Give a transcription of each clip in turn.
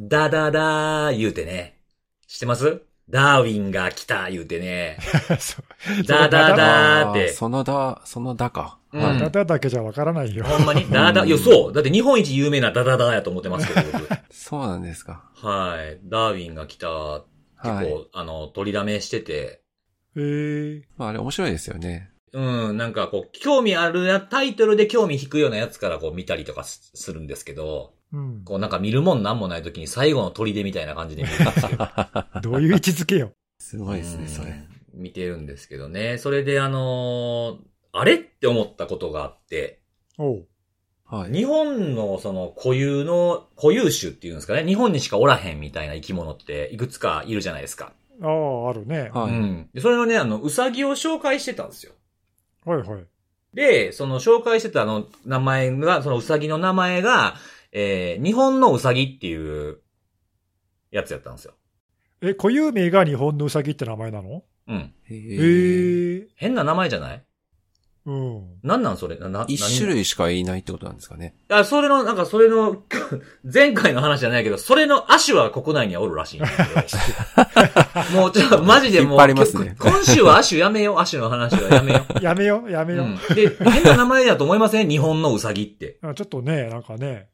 ダダダー言うてね。知ってます？ダーウィンが来た言うてね。ダダダーってそのだ、そのだか。うんはいダダだけじゃわからないよ。ほんまにダダ、いや、そう。だって日本一有名なダダダーやと思ってますけど、僕。そうなんですか。はい。ダーウィンが来た、結構、はい。あの、取りだめしてて、へえ。まああれ面白いですよね。うん、なんかこう、興味あるやタイトルで興味引くようなやつからこう見たりとかすするんですけど、うん。こうなんか見るもんなんもない時に最後の砦みたいな感じで見るんですよ。どういう位置づけよ。すごいですね、それ。うん見てるんですけどね。それであのーあれって思ったことがあって、おう。はい。日本のその固有の、固有種っていうんですかね。日本にしかおらへんみたいな生き物っていくつかいるじゃないですか。ああ、あるね。はいうん。でそれのね、あの、うさぎを紹介してたんですよ。はいはい。で、その紹介してたあの名前が、そのうさぎの名前が、えー、日本のうさぎっていうやつやったんですよ。え、固有名が日本のウサギって名前なの？うん。へえ。変な名前じゃない？うん。なんなんそれ？な、な、一種類しかいないってことなんですかね。あ、それの、なんかそれの、前回の話じゃないけど、それの亜種は国内にはおるらしい。もうちょっとマジでもう、引っ張りますね今週は亜種やめよう、亜種の話はやめよ やめよ、やめう。よ。うん、で、変な名前だと思いません？日本のウサギって。あちょっとね、なんかね。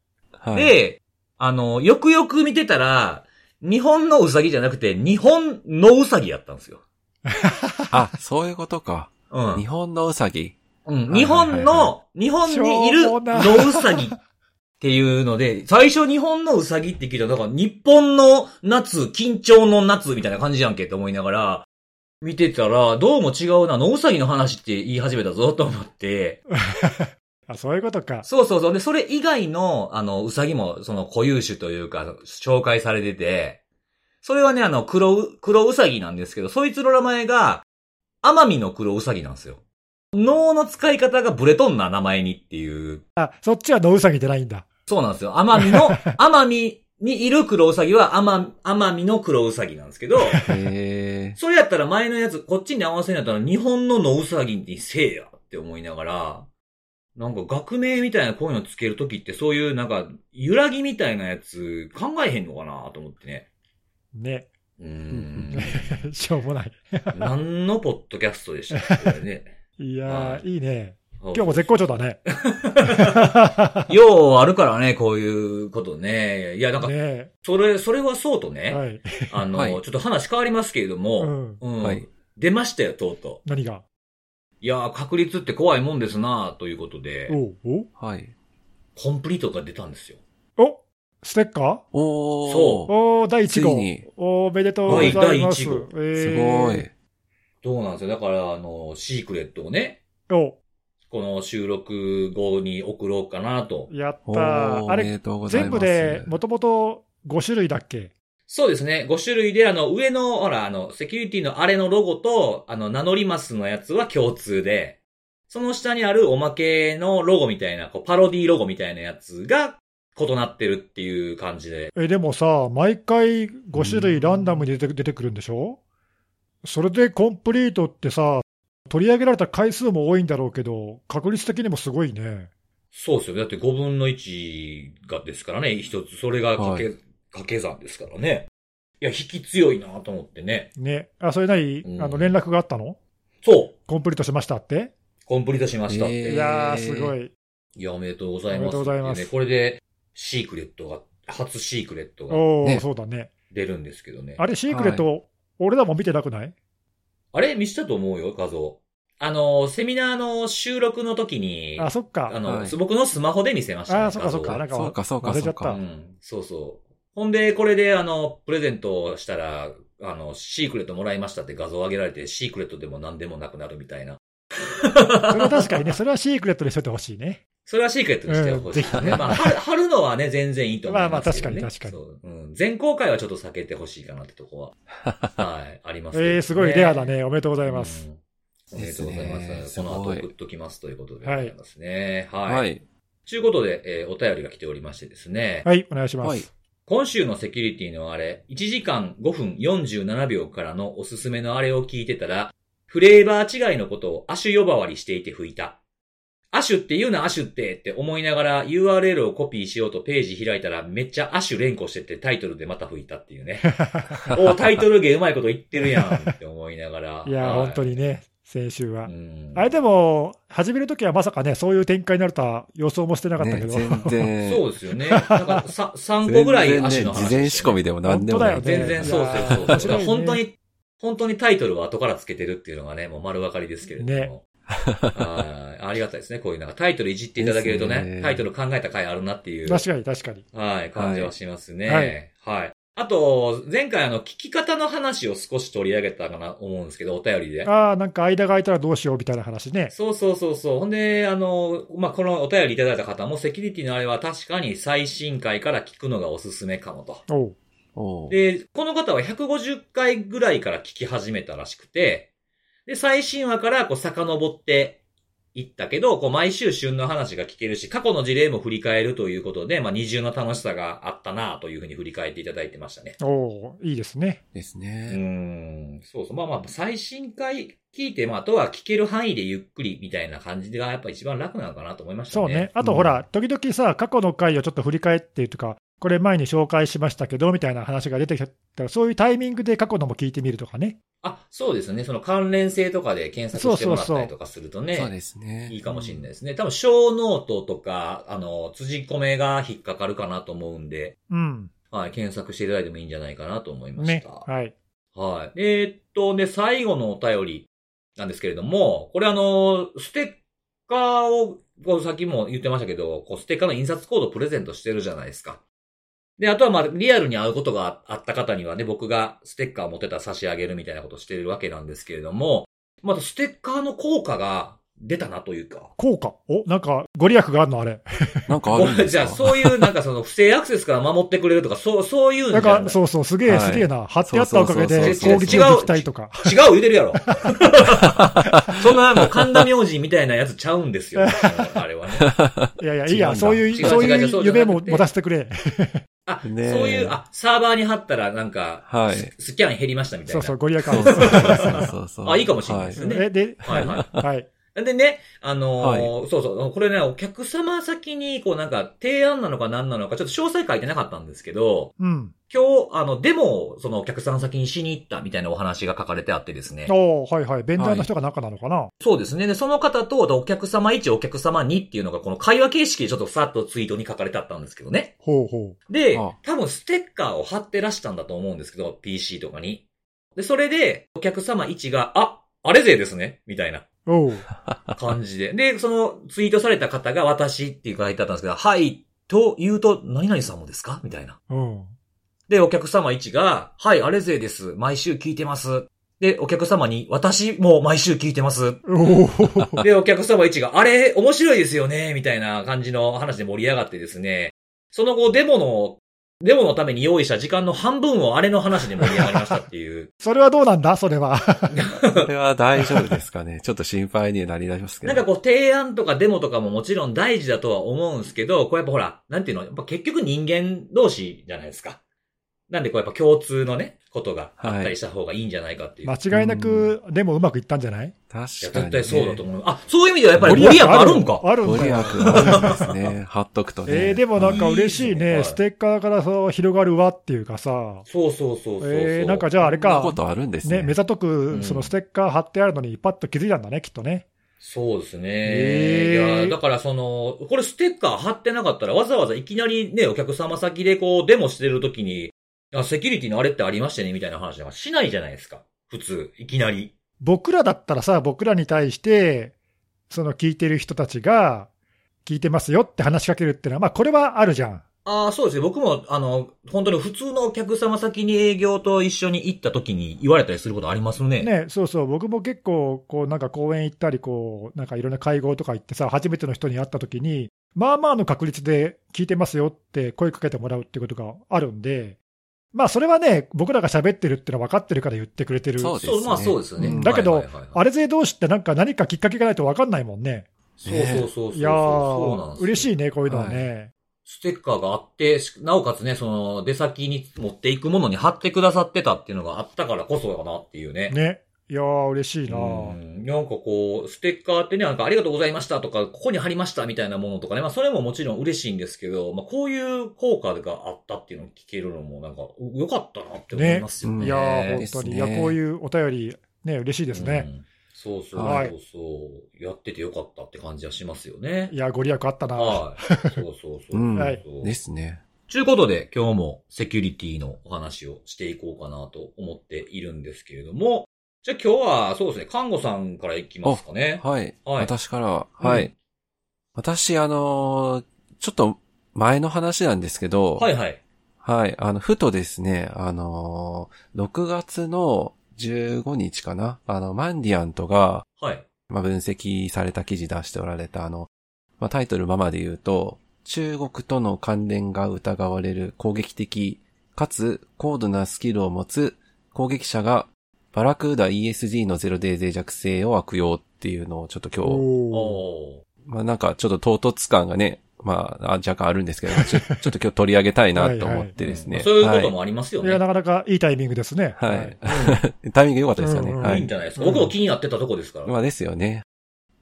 はい。で、あの、よくよく見てたら、日本のウサギじゃなくて、日本のウサギやったんですよ。あ、そういうことか。うん。日本のうさぎ。うん、日本の、日本にいるのウサギっていうので、最初日本のウサギって聞いたら、だから日本の夏、緊張の夏みたいな感じやんけって思いながら、見てたら、どうも違うな、のウサギの話って言い始めたぞと思って、あ、そういうことか。そうそうそう。で、それ以外の、あの、ウサギも、その固有種というか、紹介されてて、それはね、あの、黒う、黒ウサギなんですけど、そいつの名前が、アマミの黒ウサギなんですよ。脳の使い方がブレトンな名前にっていう、あ、そっちはノウサギじゃないんだ。そうなんですよ。アマミの、アマミにいる黒ウサギは、アマ、アマミの黒ウサギなんですけど、へえ。それやったら前のやつ、こっちに合わせるんやったら日本のノウサギにせえやって思いながら、なんか学名みたいなこういうのつけるときってそういうなんか揺らぎみたいなやつ考えへんのかなと思ってね。ね。うーん。しょうもない。何のポッドキャストでしたっけ？ね。いやはー、いいね。今今日も絶好調だね。ようあるからね、こういうことね。いや、なんか、ねそれ、それはそうとね、はい。あの、はいちょっと話変わりますけれどうも、ん。うんはい出ましたよ、とうとう。何が？いやー、確率って怖いもんですなということで、おうおはい。コンプリートが出たんですよ。おステッカー？おー。そおー、第1号ついに。おめでとうございます。はい第一号えーすごい。そうなんですよ。だから、あの、シークレットをね、お、この収録後に送ろうかなと。やったおー。あれ、ーおめでとうございます。全部で、もともと5種類だっけ？そうですね。5種類で、あの、上の、ほら、あの、セキュリティのあれのロゴと、あの、名乗りますのやつは共通で、その下にあるおまけのロゴみたいな、こう、パロディロゴみたいなやつが異なってるっていう感じで。え、でもさ、毎回5種類ランダムに出て出てくるんでしょ？それでコンプリートってさ、取り上げられた回数も多いんだろうけど、確率的にもすごいね。そうですよ。だって5分の1がですからね、一つ。それが掛け、は掛け算ですからね。いや、引き強いなと思ってね。ね。あ、それ何、うんあの、連絡があったの？そう。コンプリートしましたって、コンプリートしましたって。えーいやー、すごい。いや、おめでとうございます。おめでとうございますね、これで、シークレットが、初シークレットがおー、ねそうだね。出るんですけどね。あれ、シークレット、俺らも見てなくない？あれ？見したと思うよ、画像。あの、セミナーの収録の時に、あ、そっか。あの、はい僕のスマホで見せました、ね。あ、そっかそっか。画なんかそうかそうか忘れちゃった。そうかうん、そうそう。ほんで、これで、あの、プレゼントをしたら、あの、シークレットもらいましたって画像を上げられて、シークレットでも何でもなくなるみたいな。それは確かにね、それはシークレットにしといてほしいね。それはシークレットにしてほしいね。うんねまあ、貼るのはね、全然いいと思いますけど、ね。まあまあ確かに確かにそう、うん。全公開はちょっと避けてほしいかなってとこは。はい、ありますねえー、すごいレアだ。ね。おめでとうございます。うんおめでとうございます。ですねこの後送っときますということでございますね。はい。は。い。ということで、えーお便りが来ておりましてですね。はい、お願いします。はい。今週のセキュリティのあれ、1時間5分47秒からのおすすめのあれを聞いてたら、フレーバー違いのことをアシュ呼ばわりしていて吹いた。アッシュって言うな、アシュってって思いながら URL をコピーしようとページ開いたらめっちゃアシュ連呼しててタイトルでまた吹いたっていうね。おタイトル芸うまいこと言ってるやんって思いながら。いや、はい本当にね、先週はう。んあれでも、始めるときはまさかね、そういう展開になるとは予想もしてなかったねけど。全然。そうですよね。なんかさ3個ぐらい全然ねアシュの話、事前仕込みでも何でもない。本当だよね全然そうそうそう。いやーだから本当に、本当にタイトルを後からつけてるっていうのがね、もう丸分かりですけれども。ねはいありがたいですね。こういうなんかタイトルいじっていただけるとね、ねタイトル考えた回あるなっていう、確かに確かに。はい、感じはしますね。ははいい。あと、前回あの、聞き方の話を少し取り上げたかな思うんですけど、お便りで。ああ、なんか間が空いたらどうしようみたいな話ね。そうそうそうそう。ほんで、あの、まあ、このお便りいただいた方も、セキュリティのあれは確かに最新回から聞くのがおすすめかもと。で、この方は150回ぐらいから聞き始めたらしくて、で、最新話からこう遡っていったけど、こう毎週旬の話が聞けるし、過去の事例も振り返るということで、まあ二重の楽しさがあったなというふうに振り返っていただいてましたね。おういいですね。ですうーね。ん、そうそう。まあまあ、最新回聞いて、まあ、あとは聞ける範囲でゆっくりみたいな感じがやっぱ一番楽なのかなと思いましたね。そうね。あとほら、時々さ、過去の回をちょっと振り返ってとか、これ前に紹介しましたけど、みたいな話が出てきたら、そういうタイミングで過去のも聞いてみるとかね。あ、そうですね。その関連性とかで検索してもらったりとかするとね。そうですね。いいかもしれないですね。多分、ショーノートとか、あの、辻コメが引っかかるかなと思うんで、うん。はい、検索していただいてもいいんじゃないかなと思いましね。た。はい。はい。えーっと、で、最後のお便りなんですけれども、これあの、ステッカーを、こうさっきも言ってましたけど、こうステッカーの印刷コードをプレゼントしてるじゃないですか。で、あとはまあ、リアルに会うことがあった方にはね、僕がステッカーを持ってたら差し上げるみたいなことをしてるわけなんですけれども、またステッカーの効果が出たなというか、効果？お、なんか、ご利益があるの？あれ。なんかあるんですか？じゃあ、そういうなんかその不正アクセスから守ってくれるとか、そう、そういうんじゃない？なんか、そうそう、すげえ、はいすげえな。貼ってあったおかげで攻撃ができたりとか。違う言うてるやろ。そんなもう神田明神みたいなやつちゃうんですよ。あれはね。いやいや、いいや、そういう、違うそういう夢も持たせてくれ。あ、ねえそういう、あ、サーバーに貼ったらなんか、はいススキャン減りましたみたいな。そうそう、ご利益ある。そうそうそう。あいいかもしれないですねえ、で、はいははい。でね、あのーそうそう、これね、お客様先に、こうなんか、提案なのか何なのか、ちょっと詳細書いてなかったんですけど、うん。今日、あの、デモを、そのお客さん先にしに行ったみたいなお話が書かれてあってですね。おーはいはい。ベンダーの人が中なのかな。そうですね。で、その方と、お客様1、お客様2っていうのが、この会話形式でちょっとさっとツイートに書かれてあったんですけどね。ほうほであ、多分ステッカーを貼ってらしたんだと思うんですけど、PC とかに。で、それで、お客様1が、あ、あれ勢ですねみたいなう。おう感じで。で、そのツイートされた方が私っていう書いてあったんですけど、はい、と言うと、何々さんもですか？みたいな。うん。で、お客様1が、はい、あれ勢です。毎週聞いてます。で、お客様に、私も毎週聞いてます。で、お客様1が、あれ、面白いですよね、みたいな感じの話で盛り上がってですね、その後、デモの、デモのために用意した時間の半分をあれの話で盛り上がりましたっていう。それはどうなんだ？それは。これは大丈夫ですかね。ちょっと心配になりますけど。なんかこう、提案とかデモとかももちろん大事だとは思うんですけど、これやっぱほら、なんていうの、やっぱ結局人間同士じゃないですか。なんでこうやっぱ共通のね、ことがあったりした方がいいんじゃないかっていう。間違いなく、でもうまくいったんじゃない？いや、確かに、絶対そうだと思う。あ、そういう意味ではやっぱりご利益あるんか？あるんご利益。あるんですね。貼っとくとね。えー、でもなんか嬉しいね。いいねステッカーからそう広がるわっていうかさ。そうそうそうそうそう。えー、なんかじゃああれかそんなこ。とあるんですね。ね、目ざとくん、そのステッカー貼ってあるのにパッと気づいたんだね、きっとね。そうですね。えーいや、だからその、これステッカー貼ってなかったらわざわざいきなりね、お客様先でこうデモしてる時に、あセキュリティのあれってありましたねみたいな話なんかしないじゃないですか。普通、いきなり。僕らだったらさ、僕らに対して、その聞いてる人たちが、聞いてますよって話しかけるっていうのは、まあこれはあるじゃん。ああ、そうですね。僕も、あの、本当に普通のお客様先に営業と一緒に行った時に言われたりすることありますね。ね、そうそう、僕も結構、こう、なんか公園行ったり、こう、なんかいろんな会合とか行ってさ、初めての人に会った時に、まあまあの確率で聞いてますよって声かけてもらうってことがあるんで、まあそれはね、僕らが喋ってるってのは分かってるから言ってくれてる。そうですね。そうまあそうですよね。うんだけどあれ勢同士ってなんか何かきっかけがないと分かんないもんね。そうそうそうそう。いやー、嬉しいね、こういうのはね。ステッカーがあって、しなおかつね、その、出先に持っていくものに貼ってくださってたっていうのがあったからこそだなっていうね。ね。いやー、嬉しいな、うんなんかこう、ステッカーってね、なんかありがとうございましたとか、ここに貼りましたみたいなものとかね、まあそれももちろん嬉しいんですけど、まあこういう効果があったっていうのを聞けるのもなんか良かったなって思いますよね。ねいやー、本当に。いや、こういうお便り、ね、嬉しいですね。うんそうそうそうはいそう。やっててよかったって感じはしますよねい。や、ご利益あったな。はい。そうそうそうそう。うんはいですね。ということで、今日もセキュリティのお話をしていこうかなと思っているんですけれども、じゃあ今日はそうですね、看護さんからいきますかね。はい。はい私から、はい。うん私、あのーちょっと前の話なんですけど、はいはい。はい。あの、ふとですね、あのー6月の15日かなあの、マンディアントが、はい。まあ、分析された記事出しておられた、あの、まあ、タイトルままで言うと、中国との関連が疑われる攻撃的かつ高度なスキルを持つ攻撃者がバラクーダ ESG のゼロデー脆弱性を悪用っていうのをちょっと今日。まあなんかちょっと唐突感がね、まああ若干あるんですけど、ちょ ちょっと今日取り上げたいなと思ってですね。そういうこともありますよね。いや、なかなかいいタイミングですね。はい。タイミング良かったですよね。うんうんはいいんじ。ゃないですか。うん僕も気になってたとこですから。まあですよね。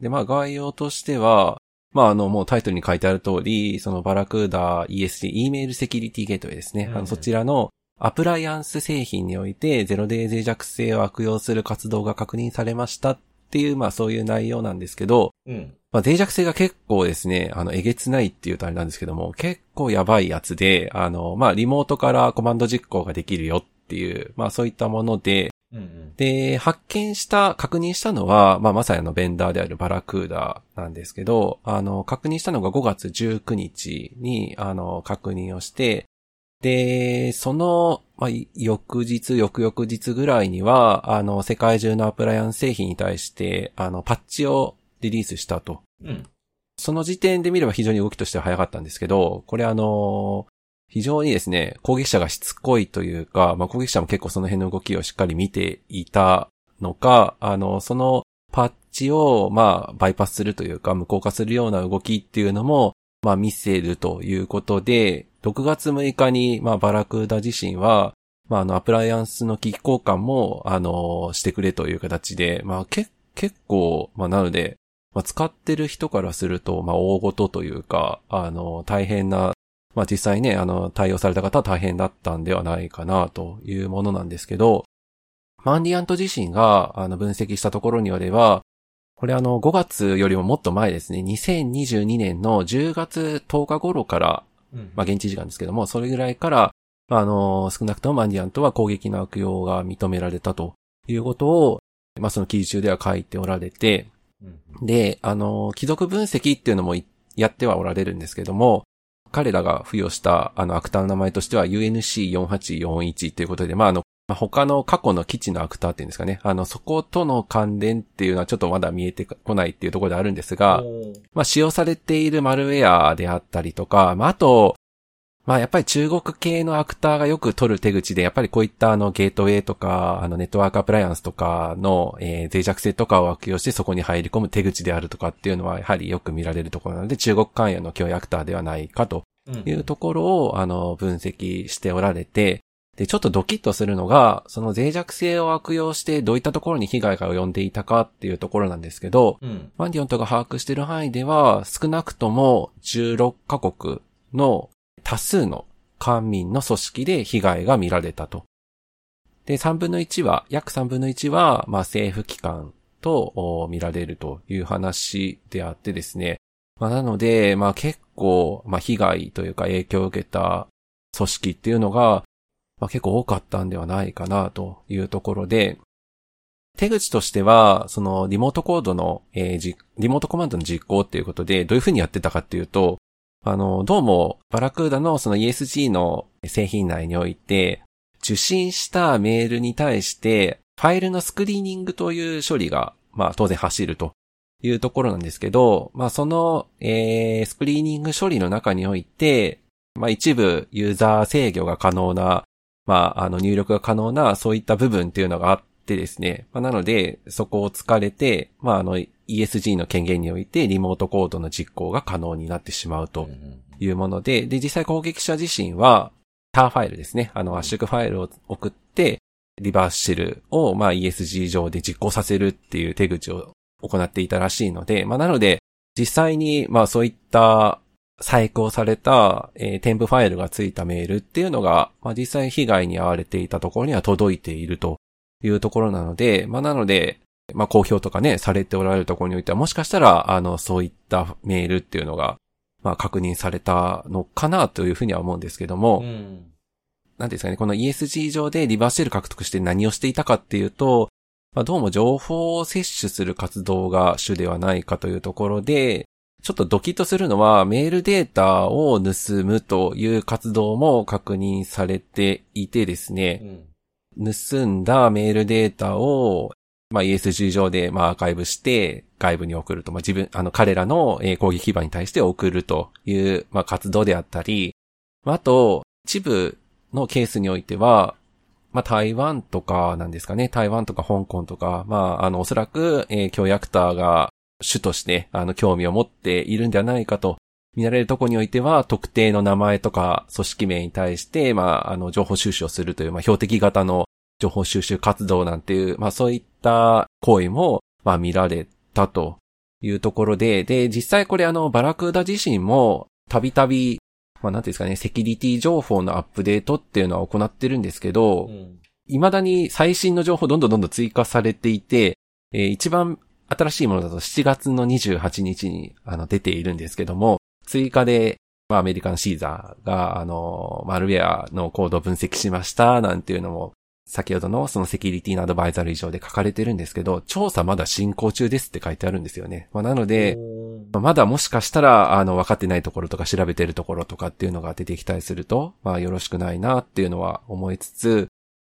で、まあ概要としては、まああのもうタイトルに書いてある通り、そのバラクーダ ESG、E メールセキュリティゲートウェイですね。うんあのそちらのアプライアンス製品においてゼロデー脆弱性を悪用する活動が確認されましたっていう、まあそういう内容なんですけど、うん。まあ脆弱性が結構ですね、あの、えげつないっていうとあれなんですけども、結構やばいやつで、あの、まあリモートからコマンド実行ができるよっていう、まあそういったもので、うんうん。で、発見した、確認したのは、まあ、まさにあの、ベンダーであるバラクーダなんですけど、あの、確認したのが5月19日に、あの、確認をして、で、その、まあ、翌日、翌々日ぐらいには、あの、世界中のアプライアンス製品に対して、あの、パッチをリリースしたと。うん。その時点で見れば非常に動きとしては早かったんですけど、これあの、非常にですね、攻撃者がしつこいというか、まあ、攻撃者も結構その辺の動きをしっかり見ていたのか、あの、そのパッチを、まあ、バイパスするというか、無効化するような動きっていうのも、まあ、見せるということで、6月6日に、まあ、バラクーダ自身は、まあ、あの、アプライアンスの機器交換も、あの、してくれという形で、まあ、結構、まあ、なので、まあ、使ってる人からすると、まあ、大事というか、あの、大変な、まあ、実際ね、あの、対応された方は大変だったんではないかな、というものなんですけど、マンディアント自身が、あの、分析したところによれば、これあの、5月よりももっと前ですね、2022年の10月10日頃から、うん。まあ、現地時間ですけども、それぐらいから、まあ、あの、少なくともマンディアントは攻撃の悪用が認められたということを、まあ、その記事中では書いておられて、うんで、あの、貴族分析っていうのもいやってはおられるんですけども、彼らが付与した、あの、アクターの名前としては UNC4841 ということで、まあ、あの、まあ他の過去の基地のアクターっていうんですかね。あの、そことの関連っていうのはちょっとまだ見えてこないっていうところであるんですが、まあ、使用されているマルウェアであったりとか、まあ、あと、まあ、やっぱり中国系のアクターがよく取る手口で、やっぱりこういったあのゲートウェイとか、あのネットワークアプライアンスとかの、えー脆弱性とかを悪用してそこに入り込む手口であるとかっていうのはやはりよく見られるところなので、中国関与の脅威アクターではないかとうんいうところを、あの、分析しておられて、で、ちょっとドキッとするのが、その脆弱性を悪用してどういったところに被害が及んでいたかっていうところなんですけど、うん。マンディオントが把握している範囲では、少なくとも16カ国の多数の官民の組織で被害が見られたと。で、3分の1は、約3分の1は、まあ政府機関とお見られるという話であってですね。まあなので、まあ結構、まあ被害というか影響を受けた組織っていうのが、まあ結構多かったんではないかなというところで、手口としては、そのリモートコードの、えーリモートコマンドの実行っていうことで、どういうふうにやってたかっていうと、あの、どうも、バラクーダのその ESG の製品内において、受信したメールに対して、ファイルのスクリーニングという処理が、まあ当然走ると。いうところなんですけど、まあその、えー、スクリーニング処理の中において、まあ一部ユーザー制御が可能な、まああの入力が可能なそういった部分っていうのがあってですね、まあなのでそこを突かれて、まああの ESG の権限においてリモートコードの実行が可能になってしまうというもので、で、実際攻撃者自身は、ターファイルですね。あの、圧縮ファイルを送って、リバースシェルを、まあ、ESG 上で実行させるっていう手口を行っていたらしいので、まあ、なので、実際に、まあ、そういった再考された、えー、添付ファイルがついたメールっていうのが、まあ、実際被害に遭われていたところには届いているというところなので、まあ、なので、まあ、公表とかね、されておられるところにおいては、もしかしたら、あの、そういったメールっていうのが、まあ、確認されたのかなというふうには思うんですけども、うん、なんですかね、この ESG 上でリバーシェル獲得して何をしていたかっていうと、まあ、どうも情報を摂取する活動が主ではないかというところで、ちょっとドキッとするのは、メールデータを盗むという活動も確認されていてですね、うん、盗んだメールデータを、まあ、ESG 上で、まあ、アーカイブして、外部に送ると、まあ、自分、あの、彼らの攻撃基盤に対して送るという、まあ、活動であったり、あと、一部のケースにおいては、まあ、台湾とかなんですかね。台湾とか香港とか、まあ、あの、おそらく、えー、教役ターが主として、あの、興味を持っているんではないかと。見られるところにおいては、特定の名前とか組織名に対して、まあ、あの、情報収集をするという、まあ、標的型の情報収集活動なんていう、まあ、そういった行為も、まあ、見られたというところで、で、実際これあの、バラクーダ自身も、たびたび、まあ、なんていうんですかね、セキュリティ情報のアップデートっていうのは行ってるんですけど、うん、未だに最新の情報どんどんどんどん追加されていて、えー、一番新しいものだと7月の28日にあの出ているんですけども、追加で、まあ、アメリカのシーザーが、あの、マルウェアのコードを分析しました、なんていうのも、先ほどのそのセキュリティのアドバイザリー上で書かれてるんですけど、調査まだ進行中ですって書いてあるんですよね。まあ、なので、まだもしかしたら、あの、分かってないところとか調べてるところとかっていうのが出てきたりすると、まあ、よろしくないなっていうのは思いつつ、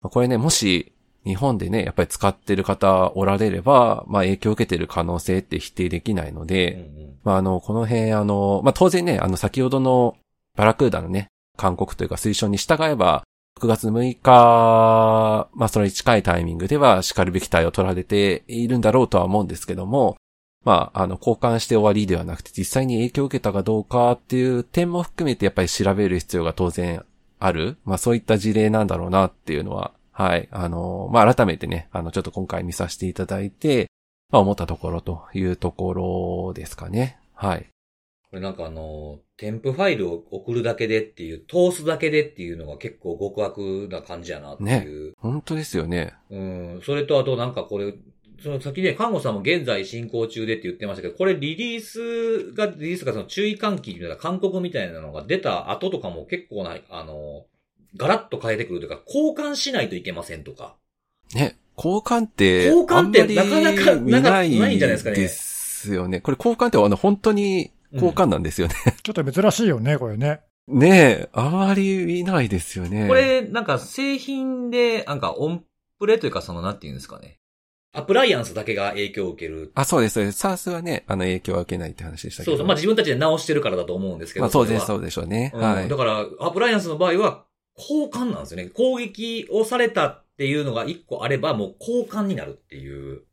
これね、もし、日本でね、やっぱり使ってる方おられれば、まあ影響を受けてる可能性って否定できないので、うんうん、まああの、この辺あの、まあ当然ね、あの先ほどのバラクーダのね、勧告というか推奨に従えば、9月6日、まあそれに近いタイミングでは叱るべき対応を取られているんだろうとは思うんですけども、まあ、あの、交換して終わりではなくて、実際に影響を受けたかどうかっていう点も含めてやっぱり調べる必要が当然ある。まあそういった事例なんだろうなっていうのははい。あの、まあ、改めてね、あの、ちょっと今回見させていただいて、まあ、思ったところというところですかね。はい。これなんかあの、添付ファイルを送るだけでっていう、通すだけでっていうのが結構極悪な感じやなっていう。ね。本当ですよね。うん。それとあとなんかこれ、その先ね、看護さんも現在進行中でって言ってましたけど、これリリースが、リリースがその注意喚起みたいな勧告みたいなのが出た後とかも結構な、あの、ガラッと変えてくるというか、交換しないといけませんとか。ね、交換って、交換ってなかなか見ないないんじゃないですかね。ですよね。これ交換ってあの、本当に交換なんですよね。うん、ちょっと珍しいよね、これね。ねえ、あまり見ないですよね。これ、なんか製品で、なんかオンプレというかその、なんて言うんですかね。アプライアンスだけが影響を受ける。あ、そうです、そうです。サースはね、あの影響は受けないって話でしたけど。そうそう。まあ自分たちで直してるからだと思うんですけど。まあそうです、そうでしょうね。うん、はい。だから、アプライアンスの場合は、交換なんですよね。攻撃をされたっていうのが一個あれば、もう交換になるっていう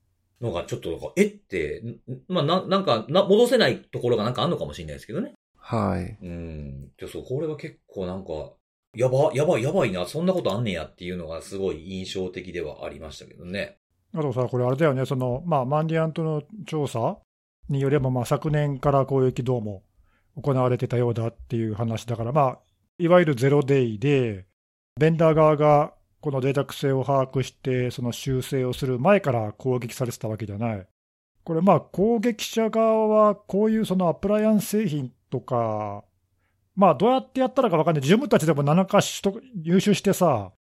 のがちょっと、えって、まあ、な、なんかな、戻せないところがなんかあんのかもしれないですけどね。はい。うん。じゃそう、これは結構なんか、やば、やばい、やばいな、そんなことあんねやっていうのがすごい印象的ではありましたけどね。あとさ、これあれだよね、その、まあ、マンディアントの調査によれば、まあ、昨年から攻撃どうも行われてたようだっていう話だから、まあ、いわゆるゼロデイで、ベンダー側がこのデータ癖を把握して、その修正をする前から攻撃されてたわけじゃない。これ、まあ、攻撃者側は、こういうそのアプライアンス製品とか、まあ、どうやってやったらか分かんない、自分たちでも何か入手してさ、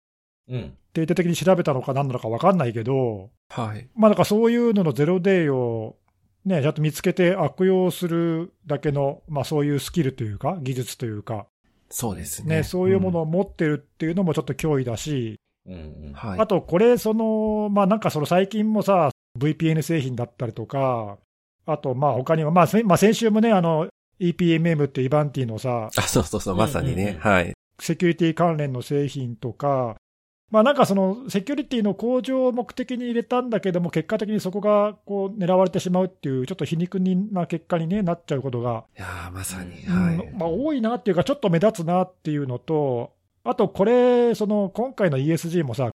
うん、定点的に調べたのか何なのか分かんないけど、はい、まあ、だからそういうののゼロデイを、ね、ちゃんと見つけて悪用するだけの、まあ、そういうスキルというか、技術というか、そうですね。ね、そういうものを持ってるっていうのもちょっと脅威だし、うんうん。はい、あとこれ、その、まあなんかその最近もさ、VPN 製品だったりとか、あとまあ他には、まあ、まあ、先週もね、あの、EPMM ってイバンティのさ、あ、そうそうそう、まさにね、はい。セキュリティ関連の製品とか、まあ、なんかそのセキュリティの向上を目的に入れたんだけども、結果的にそこがこう狙われてしまうっていう、ちょっと皮肉な結果に、ね、なっちゃうことが、いやまさに、はい、まあ、多いなっていうか、ちょっと目立つなっていうのと、あとこれ、その今回の ESG もさ、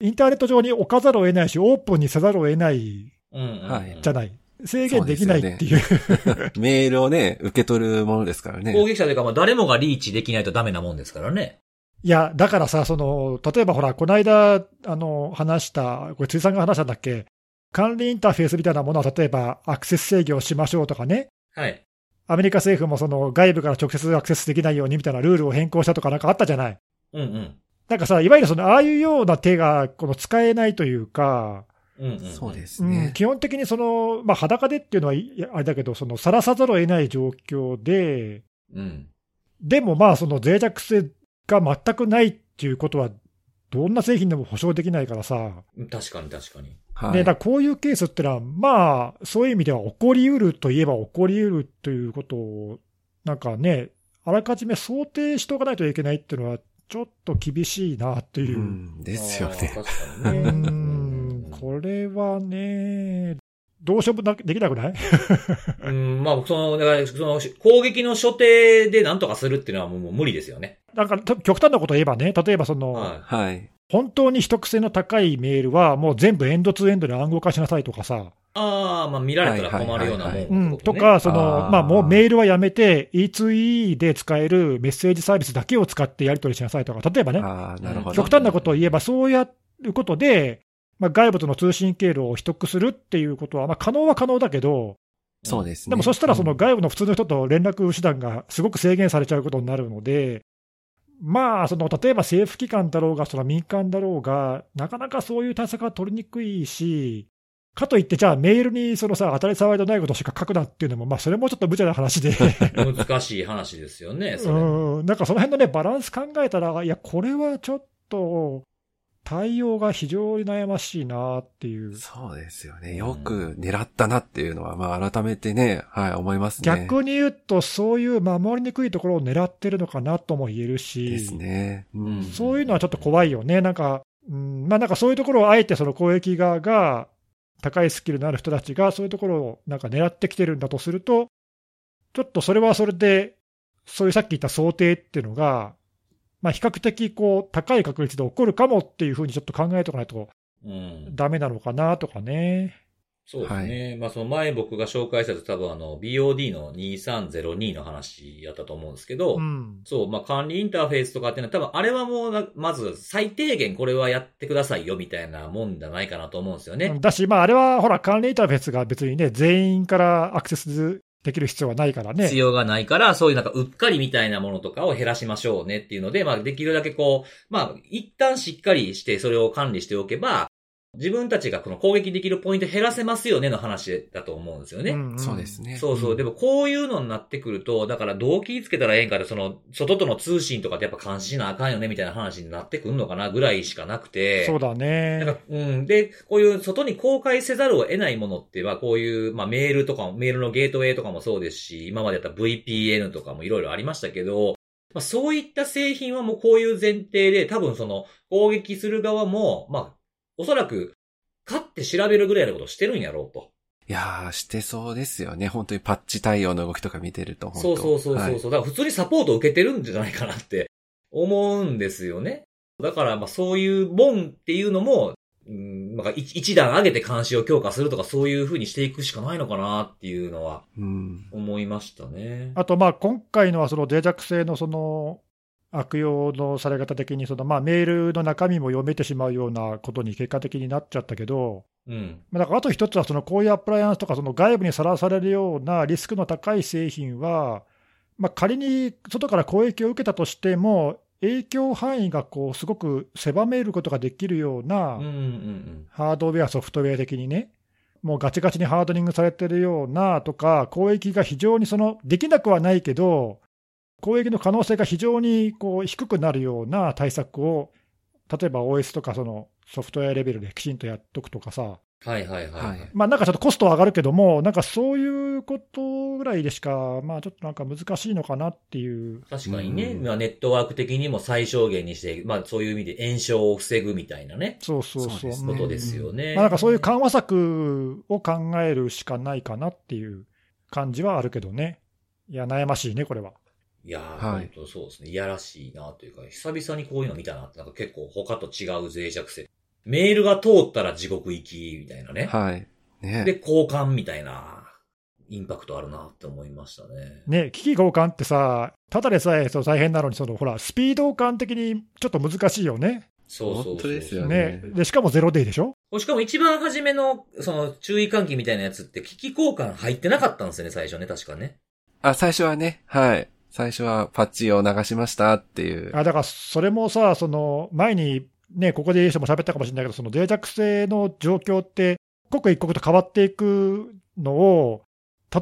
インターネット上に置かざるを得ないし、オープンにせざるを得ないじゃない。制限できないっていう。メールをね、受け取るものですからね。攻撃者というか、まあ誰もがリーチできないとダメなもんですからね。いや、だからさ、その、例えばほら、この間、あの、話した、これ、辻さんが話したんだっけ、管理インターフェースみたいなものを、例えば、アクセス制御をしましょうとかね、はい。アメリカ政府もその外部から直接アクセスできないようにみたいなルールを変更したとかなんかあったじゃない。うんうん。なんかさ、いわゆるその、ああいうような手が、この使えないというか、うんうん。そうで。すうん、ね。基本的にその、まあ、裸でっていうのはいやあれだけど、その、さらさざるを得ない状況で、うん。でもまあ、その脆弱性が全くないっていうことは、どんな製品でも保証できないからさ、確かに確かに。はい。ね、だこういうケースってのは、まあ、そういう意味では起こりうるといえば起こりうるということを、なんかね、あらかじめ想定しておかないといけないっていうのは、ちょっと厳しいなっていうう。ん、ですよね。ね。ん、これはね、どうしようもなできなくない？うん、まあ、その、だから、その、攻撃の所定で何とかするっていうのはもうもう無理ですよね。なんかと極端なことを言えばね、例えばその、ははい。本当に秘匿性の高いメールは、もう全部エンドツーエンドで暗号化しなさいとかさ、い。ああ、まあ見られたら困るようなもんってことね。うん、とか、そのあーまあ、もうメールはやめて、E2E で使えるメッセージサービスだけを使ってやり取りしなさいとか、例えばね、ああ、なるほど。極端なことを言えば、そうやることで、まあ、外部との通信経路を秘匿するっていうことは、まあ、可能は可能だけど、そうですね。でもそしたらそのうん外部の普通の人と連絡手段がすごく制限されちゃうことになるので、まあ、その例えば政府機関だろうが、その民間だろうが、なかなかそういう対策は取りにくいし、かといって、じゃあメールにそのさ、当たり障りのないことしか書くなっていうのも、まあ、それもちょっと無茶な話で、難しい話ですよね、それ。うん、なんかその辺のね、バランス考えたら、いや、これはちょっと、対応が非常に悩ましいなっていう。そうですよね。よく狙ったなっていうのは、まあ改めてね、はい、思いますね。逆に言うと、そういう守りにくいところを狙ってるのかなとも言えるし、ですね。うん。そういうのはちょっと怖いよね。なんか、うん、まあなんかそういうところをあえてその攻撃側が、高いスキルのある人たちがそういうところをなんか狙ってきてるんだとすると、ちょっとそれはそれで、そういうさっき言った想定っていうのが、まあ比較的こう高い確率で起こるかもっていうふうにちょっと考えておかないとうん。ダメなのかなとかね。そうですね。まあその前僕が紹介した多分あの BOD の2302の話やったと思うんですけど、うん。そう、まあ管理インターフェースとかっていうのは多分あれはもうなまず最低限これはやってくださいよみたいなもんじゃないかなと思うんですよね。だし、まああれはほら管理インターフェースが別にね、全員からアクセスできる必要はないからね。必要がないから、そういうなんかうっかりみたいなものとかを減らしましょうねっていうので、まあできるだけこう、まあ一旦しっかりしてそれを管理しておけば、自分たちがこの攻撃できるポイント減らせますよねの話だと思うんですよね。んんそうですね。そうそう。んでもこういうのになってくると、だから動機つけたらええんかで、その、外との通信とかってやっぱ監視しなあかんよねみたいな話になってくんのかなぐらいしかなくて。そうだね。なんか、うん。で、こういう外に公開せざるを得ないものっては、こういう、まあメールとかも、メールのゲートウェイとかもそうですし、今までやった VPN とかもいろいろありましたけど、まあそういった製品はもうこういう前提で、多分その、攻撃する側も、まあ、おそらく、勝って調べるぐらいのことをしてるんやろうと。いやー、してそうですよね。本当にパッチ対応の動きとか見てると、そうそうそうそう。はいだから普通にサポートを受けてるんじゃないかなって思うんですよね。だからまあそういうもんっていうのも、うん、なんか一一段上げて監視を強化するとかそういう風にしていくしかないのかなっていうのはうん。思いましたね。あと、まあ、今回のはその脆弱性のその悪用のされ方的にその、まあ、メールの中身も読めてしまうようなことに結果的になっちゃったけど、うん。まあだからあと一つは、そのこういうアプライアンスとか、その外部にさらされるようなリスクの高い製品は、まあ、仮に外から攻撃を受けたとしても、影響範囲がこうすごく狭めることができるような。ハードウェア、ソフトウェア的にね、もうガチガチにハードニングされてるようなとか、攻撃が非常にそのできなくはないけど、攻撃の可能性が非常にこう低くなるような対策を、例えば OS とかそのソフトウェアレベルできちんとやっとくとかさ、はいはいはい。はいまあなんかちょっとコストは上がるけども、なんかそういうことぐらいでしか、まあちょっとなんか難しいのかなっていう。確かにね、うんまあネットワーク的にも最小限にして、まあそういう意味で炎症を防ぐみたいなね、そうそうそう。そうですことですよね。まあ、なんかそういう緩和策を考えるしかないかなっていう感じはあるけどね。いや、悩ましいね、これは。いやー、はい本当そうですね。いやらしいなというか、久々にこういうの見たなって、なんか結構他と違う脆弱性。メールが通ったら地獄行き、みたいなね。はい。ね。で、交換みたいな、インパクトあるなって思いましたね。ね、危機交換ってさ、ただでさえそう大変なのに、そのほら、スピード感的にちょっと難しいよね。そうそうそう。本当ですよねね。で、しかもゼロデイでしょ？しかも一番初めの、その、注意喚起みたいなやつって、機器交換入ってなかったんですよね、最初ね、確かね。あ、最初はね、はい。最初はパッチを流しましたっていう。あだからそれもさ、その前にね、ここで人も喋ったかもしれないけど、その脆弱性の状況って、刻一刻と変わっていくのを、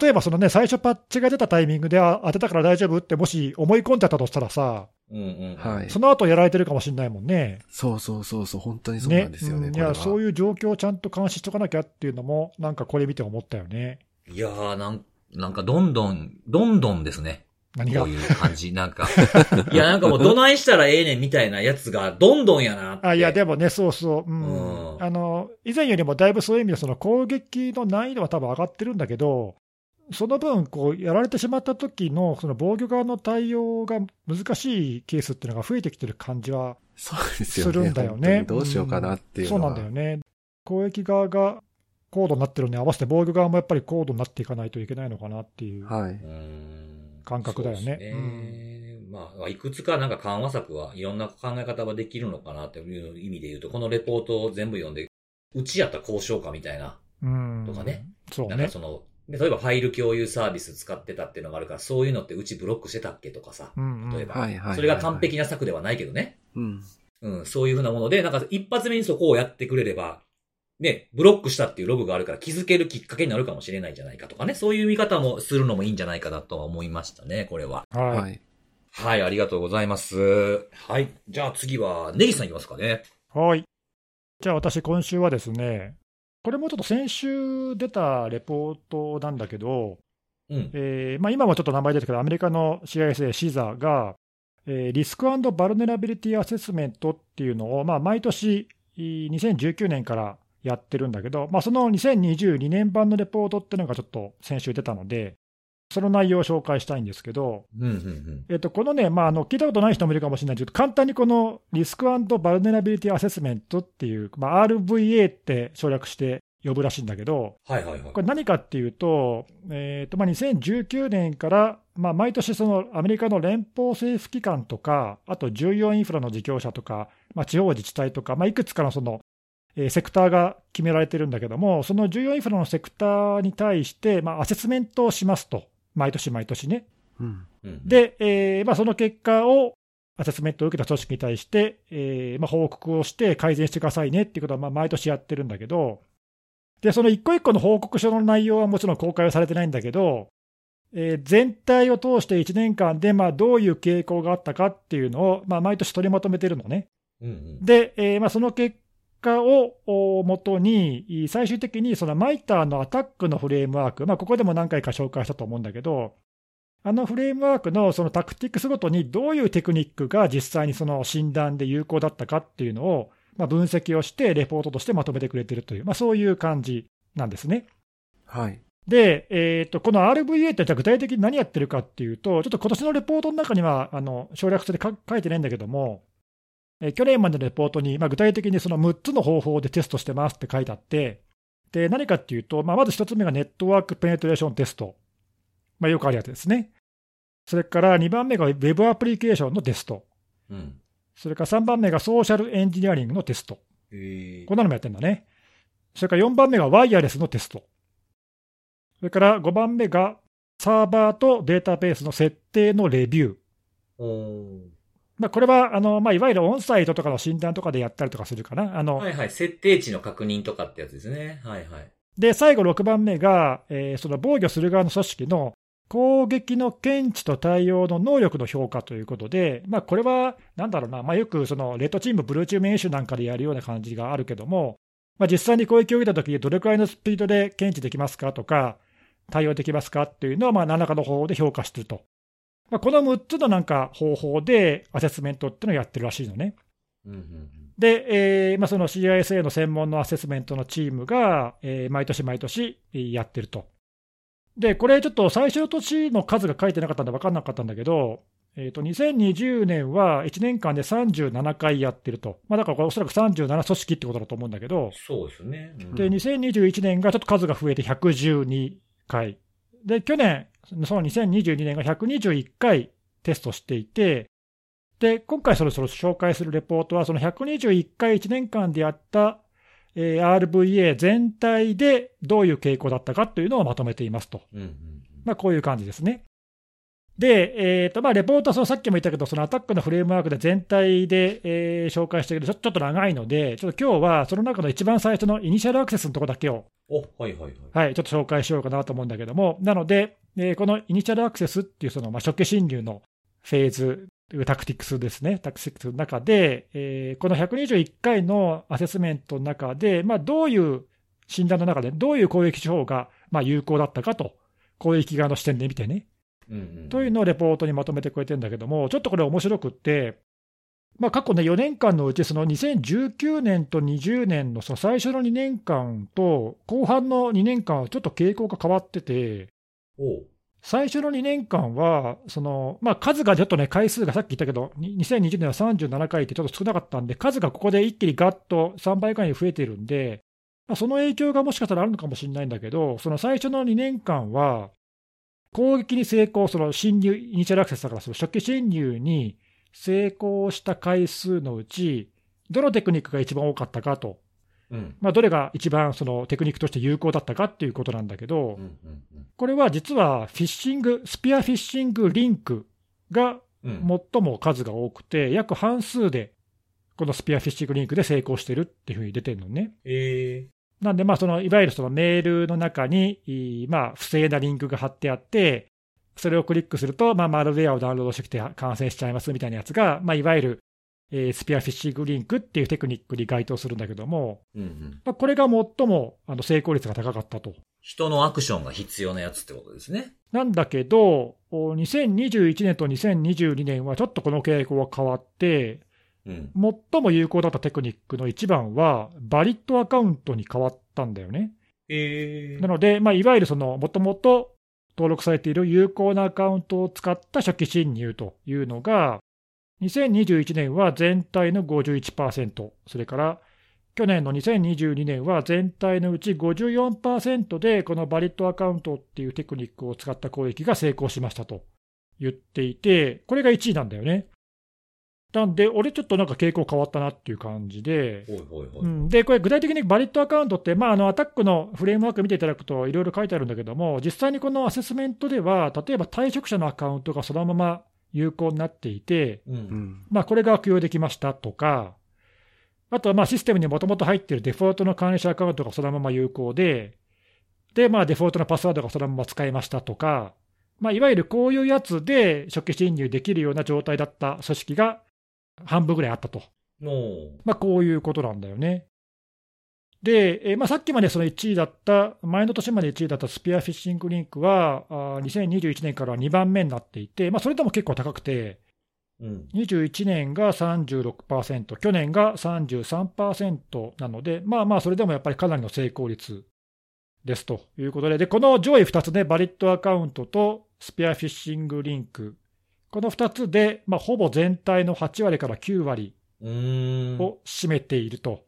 例えばそのね、最初パッチが出たタイミングで、あ当てたから大丈夫って、もし思い込んでたとしたらさ、うんうん。はいその後やられてるかもしれないもんね。そうそうそうそう、本当にそうなんですよね、うんいや。そういう状況をちゃんと監視しとかなきゃっていうのも、なんかこれ見て思ったよね。いやー、なん、なんかどんどん、どんどんですね。何が？こういう感じ、なんか。いや、なんかもうどないしたらええねんみたいなやつが、どんどんやなって。あいや、でもね、そうそう、うんうんあの、以前よりもだいぶそういう意味で、その攻撃の難易度は多分上がってるんだけど、その分、こう、やられてしまった時の、その防御側の対応が難しいケースっていうのが増えてきてる感じはそうですよね。するんだよ本ね。どうしようかなっていうそうのは。なんだよね。攻撃側が高度になってるのに合わせて防御側もやっぱり高度になっていかないといけないのかなっていう。はい。うーん感覚だよねそうですねまあ、いくつかなんか緩和策はいろんな考え方はできるのかなっていう意味で言うと、このレポートを全部読んで、うちやったら交渉かみたいな、うん。とかね。そうねなんか。その、で例えばファイル共有サービス使ってたっていうのがあるから、そういうのってうちブロックしてたっけとかさ、例えば。はいはい。それが完璧な策ではないけどね。うん。うん、そういうふうなもので、なんか一発目にそこをやってくれれば、ね、ブロックしたっていうログがあるから気づけるきっかけになるかもしれないんじゃないかとかね、そういう見方もするのもいいんじゃないかなとは思いましたね、これは。はい。はい。はい、ありがとうございます。はい。じゃあ次は、ネギさんいきますかね。はい。じゃあ私、今週はですね、これもちょっと先週出たレポートなんだけど、うん。えーまあ、今もちょっと名前出てるけど、アメリカの CISA、シザが、えーリスクバルネラビリティアセスメントっていうのを、まあ、毎年、い2019年からやってるんだけど、まあ、その2022年版のレポートっていうのがちょっと先週出たので、その内容を紹介したいんですけど、うん、うん、えっと、このね、まあ、あの聞いたことない人もいるかもしれないけど、簡単にこのリスクバルネラビリティアセスメントっていう、まあ、RVA って省略して呼ぶらしいんだけど、はいはいはい。これ何かっていうと、えーとまあ、2019年から、まあ、毎年そのアメリカの連邦政府機関とか、あと重要インフラの事業者とか、まあ、地方自治体とか、まあ、いくつかのその、えーセクターが決められてるんだけども、その重要インフラのセクターに対して、まあ、アセスメントをしますと、毎年毎年ね。うん。うん、で、えーまあ、その結果を、アセスメントを受けた組織に対して、えーまあ、報告をして改善してくださいねっていうことは、まあ、毎年やってるんだけど、で、その一個一個の報告書の内容はもちろん公開はされてないんだけど、えー全体を通して1年間で、まあ、どういう傾向があったかっていうのを、まあ、毎年取りまとめてるのね。うん、うん。で、えーまあ、その結果をおもとに、最終的にそのマイターのアタックのフレームワーク、まあ、ここでも何回か紹介したと思うんだけど、あのフレームワークのそのタクティックスごとにどういうテクニックが実際にその診断で有効だったかっていうのを、まあ、分析をして、レポートとしてまとめてくれてるという、まあ、そういう感じなんですね。はい。で、えーと、この RVA ってじゃあ具体的に何やってるかっていうと、ちょっと今年のレポートの中にはあの省略して書書いてないんだけども、えー去年までのレポートに、まあ、具体的にその6つの方法でテストしてますって書いてあって、で何かっていうと、まあ、まず1つ目がネットワークペネトレーションテスト、まあ、よくあるやつですね。それから2番目が Web アプリケーションのテスト、うん。それから3番目がソーシャルエンジニアリングのテスト、えーこんなのもやってんだね。それから4番目がワイヤレスのテスト。それから5番目がサーバーとデータベースの設定のレビュー。まあ、これはあの、まあ、いわゆるオンサイトとかの診断とかでやったりとかするかな。あのはいはい。設定値の確認とかってやつですね。はいはい。で、最後6番目が、えーその防御する側の組織の攻撃の検知と対応の能力の評価ということで、まあ、これはなんだろうな、まあ、よくそのレッドチーム、ブルーチーム演習なんかでやるような感じがあるけども、まあ、実際に攻撃を受けたときにどれくらいのスピードで検知できますかとか、対応できますかっていうのは、まあ何らかの方法で評価してると。まあ、この6つのなんか方法でアセスメントっていうのをやってるらしいのね。うんうんうん。で、えーまあ、その CISA の専門のアセスメントのチームが、えー毎年毎年えーやってると。で、これちょっと最初の年の数が書いてなかったんで分かんなかったんだけど、えー、と2020年は1年間で37回やってると、まあ、だからこれ、おそらく37組織ってことだと思うんだけど、そうですね。うんで2021年がちょっと数が増えて112回、で去年、その2022年が121回テストしていて、で今回そろそろ紹介するレポートは、その121回1年間でやった、えー RVA 全体でどういう傾向だったかというのをまとめていますと。うんうんうんまあ、こういう感じですね。で、えーとまあ、レポートはそのさっきも言ったけど、そのアタックのフレームワークで全体で、えー紹介してるけど、ちょちょっと長いので、ちょっと今日はその中の一番最初のイニシャルアクセスのところだけを、お、はいはいはい。はい、ちょっと紹介しようかなと思うんだけども、なので、えーこのイニシャルアクセスっていうその、まあ、初期侵入のフェーズ、タクティクスですね、タクティクスの中で、えーこの121回のアセスメントの中で、まあ、どういう診断の中で、どういう攻撃手法がまあ有効だったかと、攻撃側の視点で見てね。というのをレポートにまとめてくれてるんだけども、ちょっとこれ面白くって、まあ、過去ね、4年間のうち、その2019年と20年のその最初の2年間と、後半の2年間はちょっと傾向が変わってて、最初の2年間は、そのまあ、数がちょっとね、回数がさっき言ったけど、に2020年は37回ってちょっと少なかったんで、数がここで一気にガッと3倍くらいに増えてるんで、まあ、その影響がもしかしたらあるのかもしれないんだけど、その最初の2年間は、攻撃に成功、その侵入、イニシャルアクセスだから、その初期侵入に成功した回数のうち、どのテクニックが一番多かったかと、うん。まあ、どれが一番そのテクニックとして有効だったかっていうことなんだけど、これは実はフィッシング、スピアフィッシングリンクが。最も数が多くて、約半数でこのスピアフィッシングリンクで成功してるっていうふうに出てるのね。えなんで、まあそのいわゆるそのメールの中に、いまあ、不正なリンクが貼ってあって、それをクリックすると、まあ、マルウェアをダウンロードしてきて感染しちゃいますみたいなやつが、まあ、いわゆる、えースピアフィッシングリンクっていうテクニックに該当するんだけども、ーうんうん。まあ、これが最もあの成功率が高かったと。人のアクションが必要なやつってことですね。なんだけど、お2021年と2022年はちょっとこの傾向が変わって、うん。最も有効だったテクニックの一番は、バリットアカウントに変わったんだよね。えなので、まあ、いわゆるその、もともと登録されている有効なアカウントを使った初期侵入というのが、2021年は全体の51%、それから去年の2022年は全体のうち54%で、このバリットアカウントっていうテクニックを使った攻撃が成功しましたと言っていて、これが1位なんだよね。なんで、俺ちょっとなんか傾向変わったなっていう感じで。うん、で、これ、具体的にバリットアカウントって、まあ、あのアタックのフレームワーク見ていただくと、いろいろ書いてあるんだけども、実際にこのアセスメントでは、例えば退職者のアカウントがそのまま有効になっていて、う。うんん。まあ、これが悪用できましたとか、あとはまあシステムにもともと入っているデフォルトの管理者アカウントがそのまま有効で、で、まあ、デフォルトのパスワードがそのまま使えましたとか、まあ、いわゆるこういうやつで初期侵入できるような状態だった組織が半分ぐらいあったと。のまあ、こういうことなんだよね。で、えーまあ、さっきまでその1位だった、前の年まで1位だったスピアフィッシングリンクは、あー2021年からは2番目になっていて、まあ、それでも結構高くて、うん。21年が36%、去年が33%なので、まあまあ、それでもやっぱりかなりの成功率ですということで、でこの上位2つね、バリットアカウントとスピアフィッシングリンク、この2つで、まあ、ほぼ全体の8割から9割。を占めていると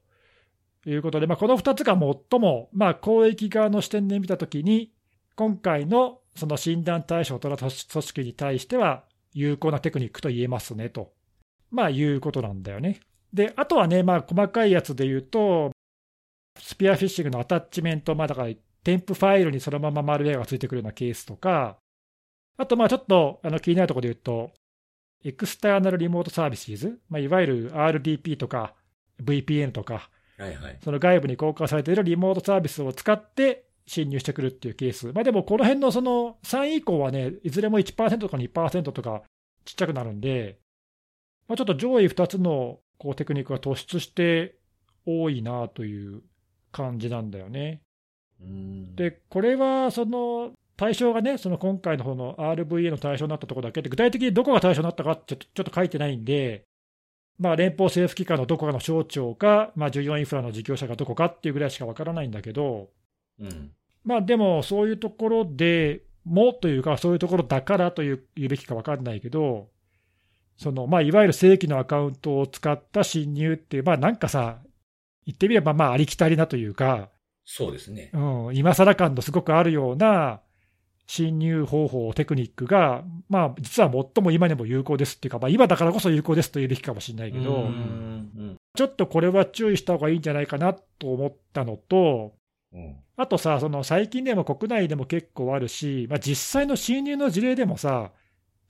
いうことで、まあ、この2つが最も、まあ、公益側の視点で見たときに、今回のその診断対象とな組織に対しては、有効なテクニックと言えますねと、まあ、いうことなんだよね。で、あとはね、まあ、細かいやつで言うと、スピアフィッシングのアタッチメント、まあ、だから、添付ファイルにそのままマルウェアがついてくるようなケースとか、あと、まあ、ちょっとあの気になるところで言うと、エクスターナルリモートサービスズ、まあ、いわゆる RDP とか VPN とか、はいはい。その外部に公開されているリモートサービスを使って侵入してくるっていうケース、まあ、でもこの辺のその3位以降はね、いずれも1%とか2%とかちっちゃくなるんで、まあ、ちょっと上位2つのこうテクニックが突出して多いなという感じなんだよね。で、これはその対象がね、その今回の方の RVA の対象になったところだけで、具体的にどこが対象になったかってちょっとちょっと書いてないんで、まあ、連邦政府機関のどこかの省庁か、まあ、重要インフラの事業者がどこかっていうぐらいしかわからないんだけど、うん。まあ、でも、そういうところでもというか、そういうところだからという言うべきかわかんないけど、そのまあ、いわゆる正規のアカウントを使った侵入っていう、まあ、なんかさ、言ってみればまあありきたりなというか、そうですね。うん、今更感のすごくあるような侵入方法、テクニックが、まあ、実は最も今でも有効ですっていうか、まあ、今だからこそ有効ですと言うべきかもしれないけど、ちょっとこれは注意した方がいいんじゃないかなと思ったのと、うん。あとさ、その最近でも国内でも結構あるし、まあ、実際の侵入の事例でもさ、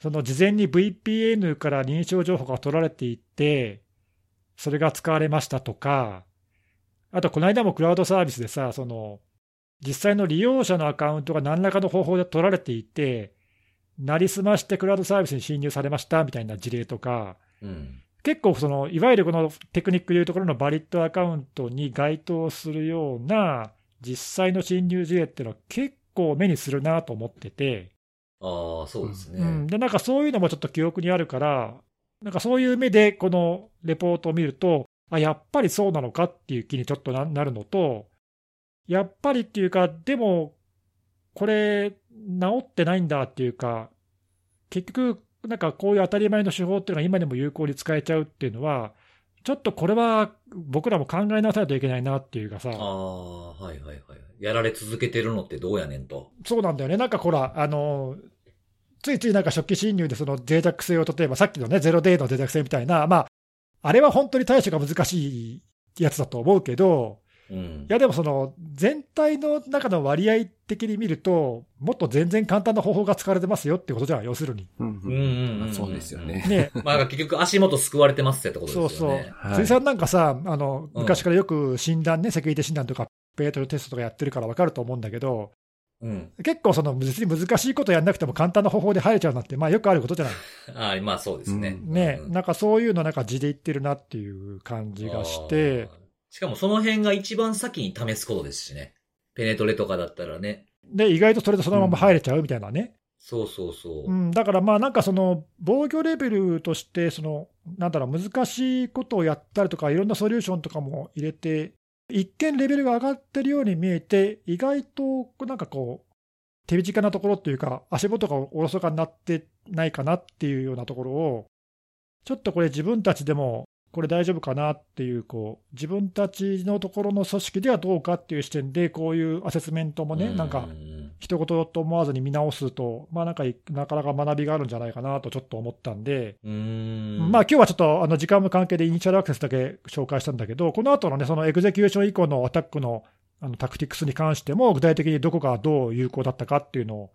その事前に VPN から認証情報が取られていって、それが使われましたとか、あとこの間もクラウドサービスでさ、その実際の利用者のアカウントが何らかの方法で取られていて、なりすましてクラウドサービスに侵入されましたみたいな事例とか、うん結構その、いわゆるこのテクニックでいうところのバリットアカウントに該当するような実際の侵入事例っていうのは結構目にするなと思ってて、ああ、そうですね。うん、でなんかそういうのもちょっと記憶にあるから、なんかそういう目でこのレポートを見ると、あやっぱりそうなのかっていう気にちょっとななるのと、やっぱりっていうか、でも、これ、治ってないんだっていうか、結局、なんかこういう当たり前の手法っていうのが今でも有効に使えちゃうっていうのは、ちょっとこれは僕らも考えなさないといけないなっていうかさ、ああ、はいはいはい。やられ続けてるのってどうやねんと。そうなんだよね、なんかほら、あのついついなんか初期侵入でその脆弱性を、例えばさっきのね、ゼロデーの脆弱性みたいな、まあ、あれは本当に対処が難しいやつだと思うけど、うんい。やでもその全体の中の割合的に見ると、もっと全然簡単な方法が使われてますよってことじゃん、要するに。うんうんうんうんまあそうですよね。ね、まあ結局足元救われてますってことそうそうですよね。。はい辻さんなんかさ、あのうん昔からよく診断ね、セキュリティ診断とか、ペイトルテストとかやってるから分かると思うんだけど、うん。結構その別に難しいことやんなくても簡単な方法で入れちゃうなんて、まあよくあることじゃない。ああ、まあそうですね。うんね、うんなんかそういうのなんか字で言ってるなっていう感じがしてしかもその辺が一番先に試すことですしね。ペネトレとかだったらね。で、意外とそれでそのまま入れちゃうみたいなね。そうそうそう。うん、だからまあなんかその防御レベルとして、その、なんだろう、難しいことをやったりとか、いろんなソリューションとかも入れて、一見レベルが上がってるように見えて、意外となんかこう、手短なところっていうか、足元がおろそかになってないかなっていうようなところを、ちょっとこれ自分たちでも、これ大丈夫かなっていう、こう、自分たちのところの組織ではどうかっていう視点で、こういうアセスメントもね、なんかう、ん一言と思わずに見直すと、まあなんか、なかなか学びがあるんじゃないかなとちょっと思ったんで、ん。まあ今日はちょっとあの時間の関係でイニシャルアクセスだけ紹介したんだけど、この後のね、そのエグゼキューション以降のアタックのあのタクティクスに関しても、具体的にどこがどう有効だったかっていうのを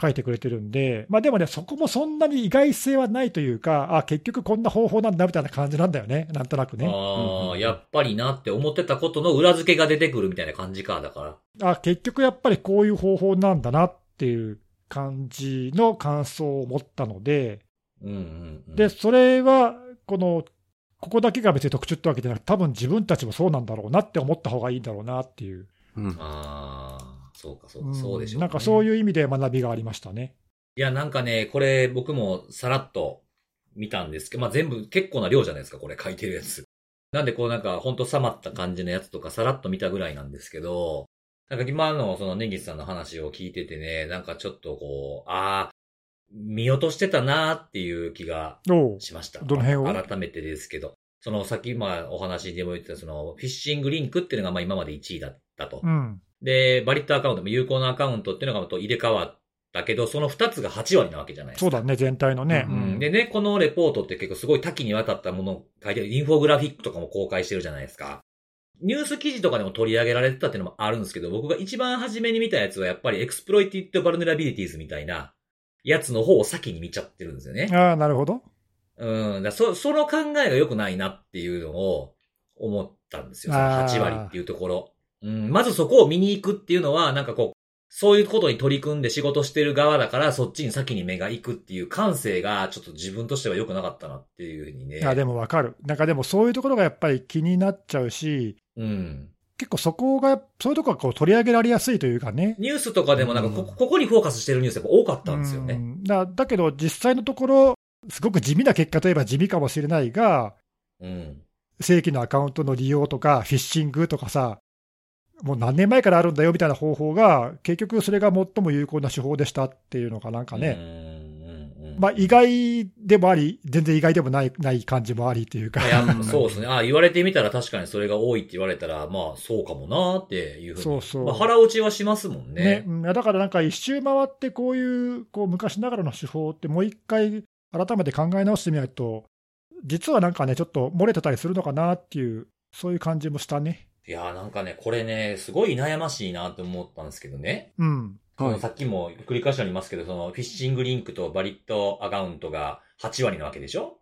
書いてくれてるんで、まあでもね、そこもそんなに意外性はないというか、あ、結局こんな方法なんだみたいな感じなんだよね、なんとなくね。ああ、やっぱりなって思ってたことの裏付けが出てくるみたいな感じか、だから。あ、結局やっぱりこういう方法なんだなっていう感じの感想を持ったので、うんうん、うん。で、それは、この、ここだけが別に特殊ってわけじゃなくて、多分自分たちもそうなんだろうなって思った方がいいんだろうなっていう。うんああ、そうか、そうか、うんそうでしょう、ね。なんかそういう意味で学びがありましたね。いや、なんかね、これ僕もさらっと見たんですけど、まあ全部結構な量じゃないですか、これ書いてるやつ。なんでこうなんかほんとさまった感じのやつとかさらっと見たぐらいなんですけど、なんか今のそのネギスさんの話を聞いててね、なんかちょっとこう、ああ、見落としてたなーっていう気がしました。どの辺を？改めてですけど。そのさっきまあお話でも言ってたそのフィッシングリンクっていうのがまあ今まで1位だったと。うん。で、バリットアカウントも有効なアカウントっていうのがと入れ替わったけど、その2つが8割なわけじゃないですか。そうだね、全体のね。ううん。でね、このレポートって結構すごい多岐にわたったものを書いてある、インフォグラフィックとかも公開してるじゃないですか。ニュース記事とかでも取り上げられてたっていうのもあるんですけど、僕が一番初めに見たやつはやっぱり exploited vulnerabilities みたいなやつの方を先に見ちゃってるんですよね。ああ、なるほど。うん。だそ、その考えが良くないなっていうのを思ったんですよ。そのあー8割っていうところ。うん。まずそこを見に行くっていうのは、なんかこう、そういうことに取り組んで仕事してる側だから、そっちに先に目が行くっていう感性が、ちょっと自分としては良くなかったなっていうふうにね。いや、でもわかる。なんかでもそういうところがやっぱり気になっちゃうし、うん。結構そこが、そういうところがこう取り上げられやすいというかね。ニュースとかでもなんかこ、うんここにフォーカスしてるニュースやっぱ多かったんですよね。うんだだけど、実際のところ、すごく地味な結果といえば地味かもしれないが、うん。正規のアカウントの利用とか、フィッシングとかさ、もう何年前からあるんだよみたいな方法が、結局それが最も有効な手法でしたっていうのがなんかね、まあ、意外でもあり、全然意外でもないない感じもありっていうかい、や、そうですね。あ言われてみたら確かにそれが多いって言われたら、まあ、そうかもなっていうふうに。そうそうまあ、腹落ちはしますもんね。ね、だからなんか一周回って、こういうこう昔ながらの手法って、もう一回改めて考え直してみないと、実はなんかね、ちょっと漏れてたりするのかなっていう、そういう感じもしたね。いやーなんかね、これね、すごい悩ましいなって思ったんですけどね。うん、そのはい。さっきも繰り返しありますけど、そのフィッシングリンクとバリットアカウントが8割なわけでしょ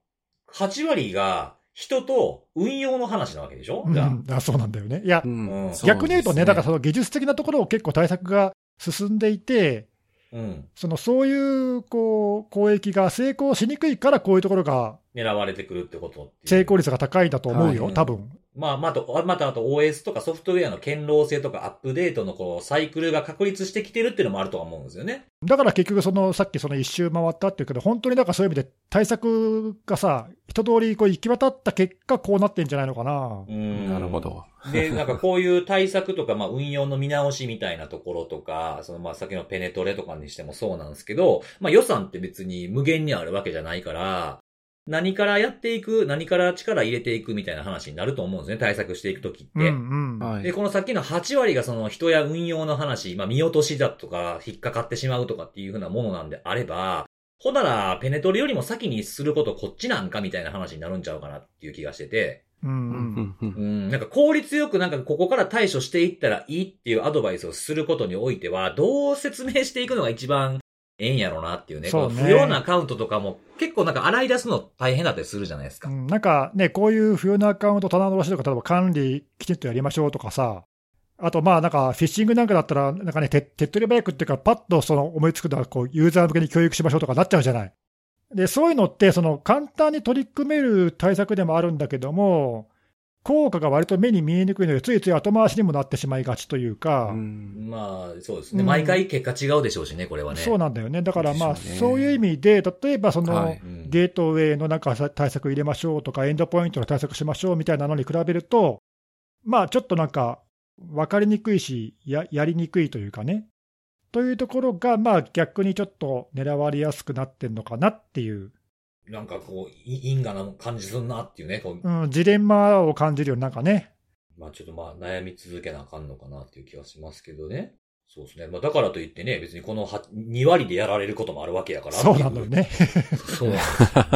?8 割が人と運用の話なわけでしょ、うん。じゃあ。あそうなんだよね。いやう、ん。うん。逆に言うとね、だからそその技術的なところを結構対策が進んでいて、うん。そのそういうこう攻撃が成功しにくいから、こういうところが狙われてくるってこと成功率が高いんだと思うよ、はい。多分まあ、まあ、あと、またあと OS とかソフトウェアの堅牢性とかアップデートのこう、サイクルが確立してきてるっていうのもあるとは思うんですよね。だから結局、そのさっきその一周回ったっていうけど、本当にだからそういう意味で対策がさ、一通りこう行き渡った結果、こうなってんじゃないのかな。うん。なるほ。ど。で、なんかこういう対策とか、まあ運用の見直しみたいなところとか、そのまあ先のペネトレとかにしてもそうなんですけど、まあ予算って別に無限にあるわけじゃないから、何からやっていく、何から力入れていくみたいな話になると思うんですね、対策していくときって。うんうん。はい。で、このさっきの8割がその人や運用の話、まあ見落としだとか、引っかかってしまうとかっていうふうなものなんであれば、ほんなら、ペネトレよりも先にすることこっちなんかみたいな話になるんちゃうかなっていう気がしてて、うんううんうんうん。うん、なんか効率よくなんかここから対処していったらいいっていうアドバイスをすることにおいては、どう説明していくのが一番ええんやろうなっていうね。そうね不要なアカウントとかも結構なんか洗い出すの大変だったりするじゃないですか。うんなんかね、こういう不要なアカウント棚卸しとか、例えば管理きちんとやりましょうとかさ、あとまあなんかフィッシングなんかだったら、なんかね、手手っ取り早くっていうか、パッとその思いつくのはこうユーザー向けに教育しましょうとかなっちゃうじゃない。で、そういうのって、その簡単に取り組める対策でもあるんだけども、効果が割と目に見えにくいので、ついつい後回しにもなってしまいがちというか、うんまあ、そうですね。うん毎回結果違うでしょうしね、これはね。そうなんだよね。だからまあ、そういう意味で、例えばその、ゲートウェイのなんか対策入れましょうとか、エンドポイントの対策しましょうみたいなのに比べると、まあちょっとなんか、分かりにくいしや、やりにくいというかね。というところが、まあ逆にちょっと狙われやすくなってんのかなっていう、なんかこう、い因果な感じすんなっていうね。こううん、ジレンマを感じるよなんかね。まあちょっとまあ悩み続けなあかんのかなっていう気はしますけどね。そうですね。まあだからといってね、別にこのは2割でやられることもあるわけやから。そうなのよね。そうな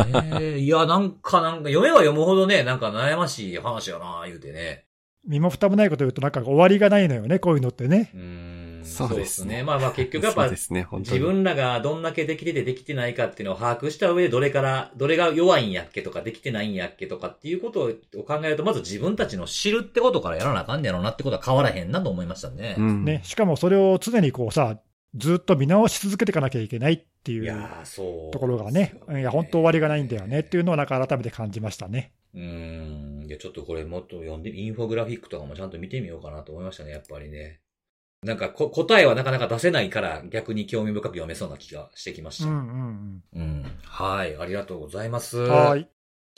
んですよね。いや、なんかなんか、読めば読むほどね、なんか悩ましい話やな、言うてね。身も蓋もないこと言うと、なんか終わりがないのよね、こういうのってね。うーん。そうですねまあまあ結局やっぱ。自分らがどんだけできててできてないかっていうのを把握した上で、どれから、どれが弱いんやっけとか、できてないんやっけとかっていうことを考えると、まず自分たちの知るってことからやらなあかんねやろうなってことは変わらへんなと思いましたね。うんね。しかもそれを常にこうさ、ずっと見直し続けていかなきゃいけないっていう。ところがね、いや、本当終わりがないんだよねっていうのをなんか改めて感じましたね。うーん。いや、ちょっとこれもっと読んで、インフォグラフィックとかもちゃんと見てみようかなと思いましたね、やっぱりね。なんかこ、答えはなかなか出せないから、逆に興味深く読めそうな気がしてきました。うんうんうん。はい、ありがとうございます。うん。は。い。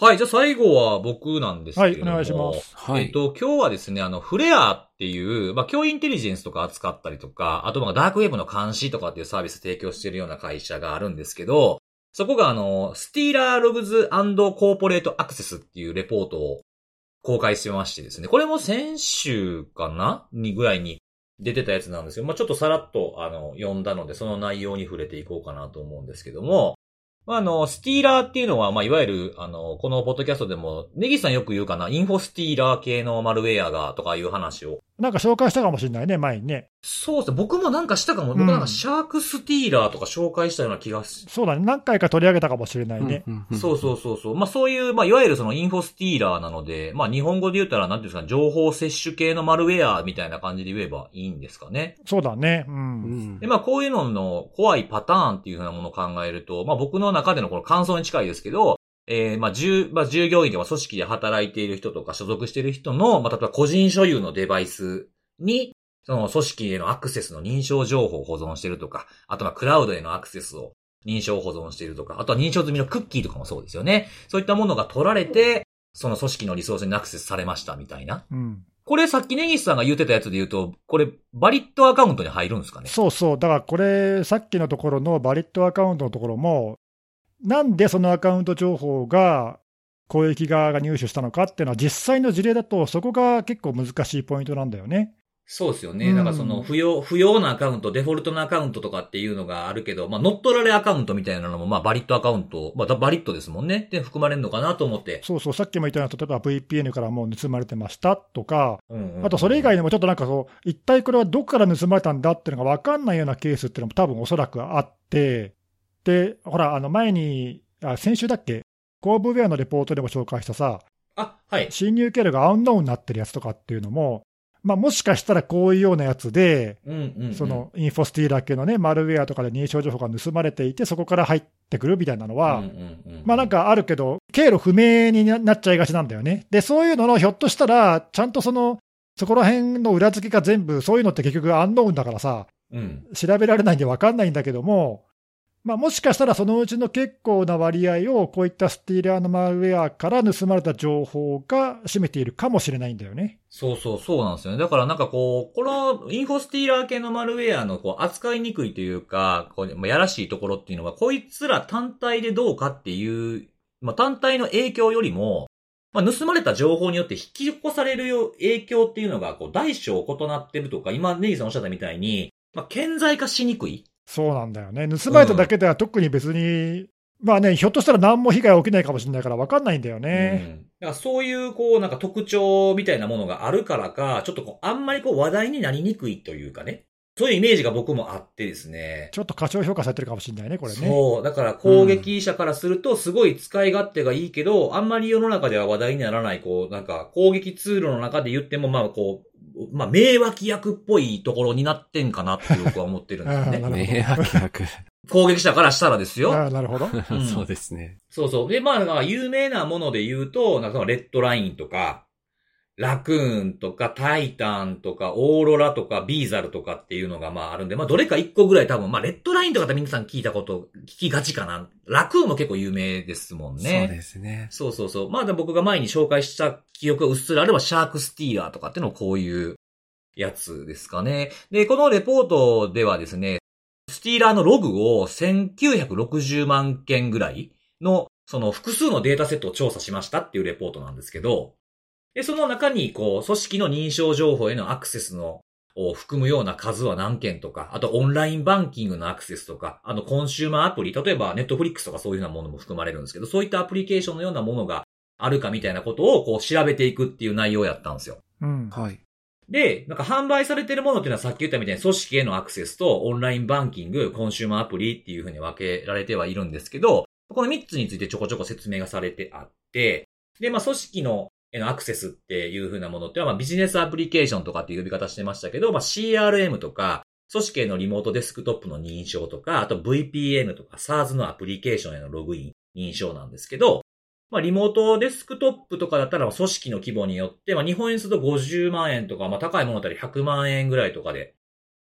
はい、じゃあ最後は僕なんですけれども。はいお願いしますはい。えっと、今日はですね、あの、フレアっていう、まあ、教インテリジェンスとか扱ったりとか、あと、まあ、ダークウェブの監視とかっていうサービス提供してるような会社があるんですけど、そこがあの、スティーラーログズコーポレートアクセスっていうレポートを公開してましてですね、これも先週かな？にぐらいに出てたやつなんですよ。まあ、ちょっとさらっと、あの、読んだので、その内容に触れていこうかなと思うんですけども、まあ、あの、スティーラーっていうのは、まあ、いわゆる、あの、このポッドキャストでも、ネギさんよく言うかな、インフォスティーラー系のマルウェアが、とかいう話を。なんか紹介したかもしれないね、前にね。そうですね。僕もなんかしたかも。うん僕なんかシャークスティーラーとか紹介したような気がし、そうだね。何回か取り上げたかもしれないね。そうそうそうそう。まあそういう、まあいわゆるそのインフォスティーラーなので、まあ日本語で言ったらなんていうんですかね、情報摂取系のマルウェアみたいな感じで言えばいいんですかね。そうだね。う。うんんで、まあこういうのの怖いパターンっていうふうなものを考えると、まあ僕の中でのこの感想に近いですけど、えー、まあ、従、まあ、従業員とか組織で働いている人とか所属している人の、まあ、例えば個人所有のデバイスに、その組織へのアクセスの認証情報を保存しているとか、あとはクラウドへのアクセスを認証保存しているとか、あとは認証済みのクッキーとかもそうですよね。そういったものが取られて、その組織のリソースにアクセスされましたみたいな。うん。これさっきネギスさんが言ってたやつで言うと、これバリットアカウントに入るんですかね？そうそう。だからこれ、さっきのところのバリットアカウントのところも、なんでそのアカウント情報が攻撃側が入手したのかっていうのは、実際の事例だと、そこが結構難しいポイントなんだよね。そうですよね。うんなんかその不要、不要なアカウント、デフォルトのアカウントとかっていうのがあるけど、まあ乗っ取られアカウントみたいなのも、まあバリットアカウント、まあバリットですもんね。で、含まれるのかなと思って。そうそう、さっきも言ったような、例えば VPN からもう盗まれてましたとか、うんうんあとそれ以外にもちょっとなんかそう、一体これはどこから盗まれたんだっていうのが分かんないようなケースっていうのも多分おそらくあって、で、ほら、あの前に、あ先週だっけ、コーブウェアのレポートでも紹介したさ、あ、はい。侵入経路がアウンノーンになってるやつとかっていうのも、まあ、もしかしたらこういうようなやつで、うんうん、うん。そのインフォスティーラー系のね、マルウェアとかで認証情報が盗まれていて、そこから入ってくるみたいなのは、うんうんうん、まあなんかあるけど、経路不明になっちゃいがちなんだよね。で、そういうののひょっとしたら、ちゃんとその、そこら辺の裏付けが全部、そういうのって結局アンノーンだからさ、うん。調べられないんで分かんないんだけども、まあ、もしかしたらそのうちの結構な割合を、こういったスティーラーのマルウェアから盗まれた情報が占めているかもしれないんだよね。そうそう、そうなんですよね。だからなんかこう、このインフォスティーラー系のマルウェアのこう扱いにくいというか、こうまあやらしいところっていうのは、こいつら単体でどうかっていう、まあ単体の影響よりも、まあ盗まれた情報によって引き起こされる影響っていうのが、こう大小異なってるとか、今ネギさんおっしゃったみたいに、まあ顕在化しにくい。そうなんだよね。盗まれただけでは特に別に、まあね、ひょっとしたら何も被害起きないかもしれないから分かんないんだよね。うん。だからそういう、こう、なんか特徴みたいなものがあるからか、ちょっとこう、あんまりこう話題になりにくいというかね。そういうイメージが僕もあってですね。ちょっと過小評価されてるかもしれないね、これね。そう。だから攻撃者からすると、すごい使い勝手がいいけど、あんまり世の中では話題にならない、こう、なんか攻撃ツールの中で言っても、まあこう、まあ、名脇役っぽいところになってんかなって僕は思ってるんです あーなるね。ほど迷惑役。攻撃者からしたらですよ。ああなるほど。んそうですね。そうそう。で、まあ、有名なもので言うと、なんかそのレッドラインとか、ラクーンとか、タイタンとか、オーロラとか、ビーザルとかっていうのがまああるんで、まあどれか一個ぐらい多分、まあレッドラインとかって皆さん聞いたこと、聞きがちかな。ラクーンも結構有名ですもんね。そうですね。そうそうそう。まあ、で僕が前に紹介した記憶がうっすらあれば、シャークスティーラーとかっていうのもこういうやつですかね。で、このレポートではですね、スティーラーのログを1960万件ぐらいの、その複数のデータセットを調査しましたっていうレポートなんですけど、で、その中に、こう、組織の認証情報へのアクセスのを含むような数は何件とか、あとオンラインバンキングのアクセスとか、あのコンシューマーアプリ、例えばネットフリックスとかそういうようなものも含まれるんですけど、そういったアプリケーションのようなものがあるかみたいなことをこう調べていくっていう内容をやったんですよ。うん。はい。で、なんか販売されてるものっていうのはさっき言ったみたいに組織へのアクセスとオンラインバンキング、コンシューマーアプリっていうふうに分けられてはいるんですけど、この3つについてちょこちょこ説明がされてあって、で、まあ組織のへのアクセスっていう風なものっては、まあビジネスアプリケーションとかっていう呼び方してましたけど、まあ CRM とか、組織へのリモートデスクトップの認証とか、あと VPN とか SARS のアプリケーションへのログイン、認証なんですけど、まあリモートデスクトップとかだったら組織の規模によって、まあ日本円すると50万円とか、まあ高いものだったら100万円ぐらいとかで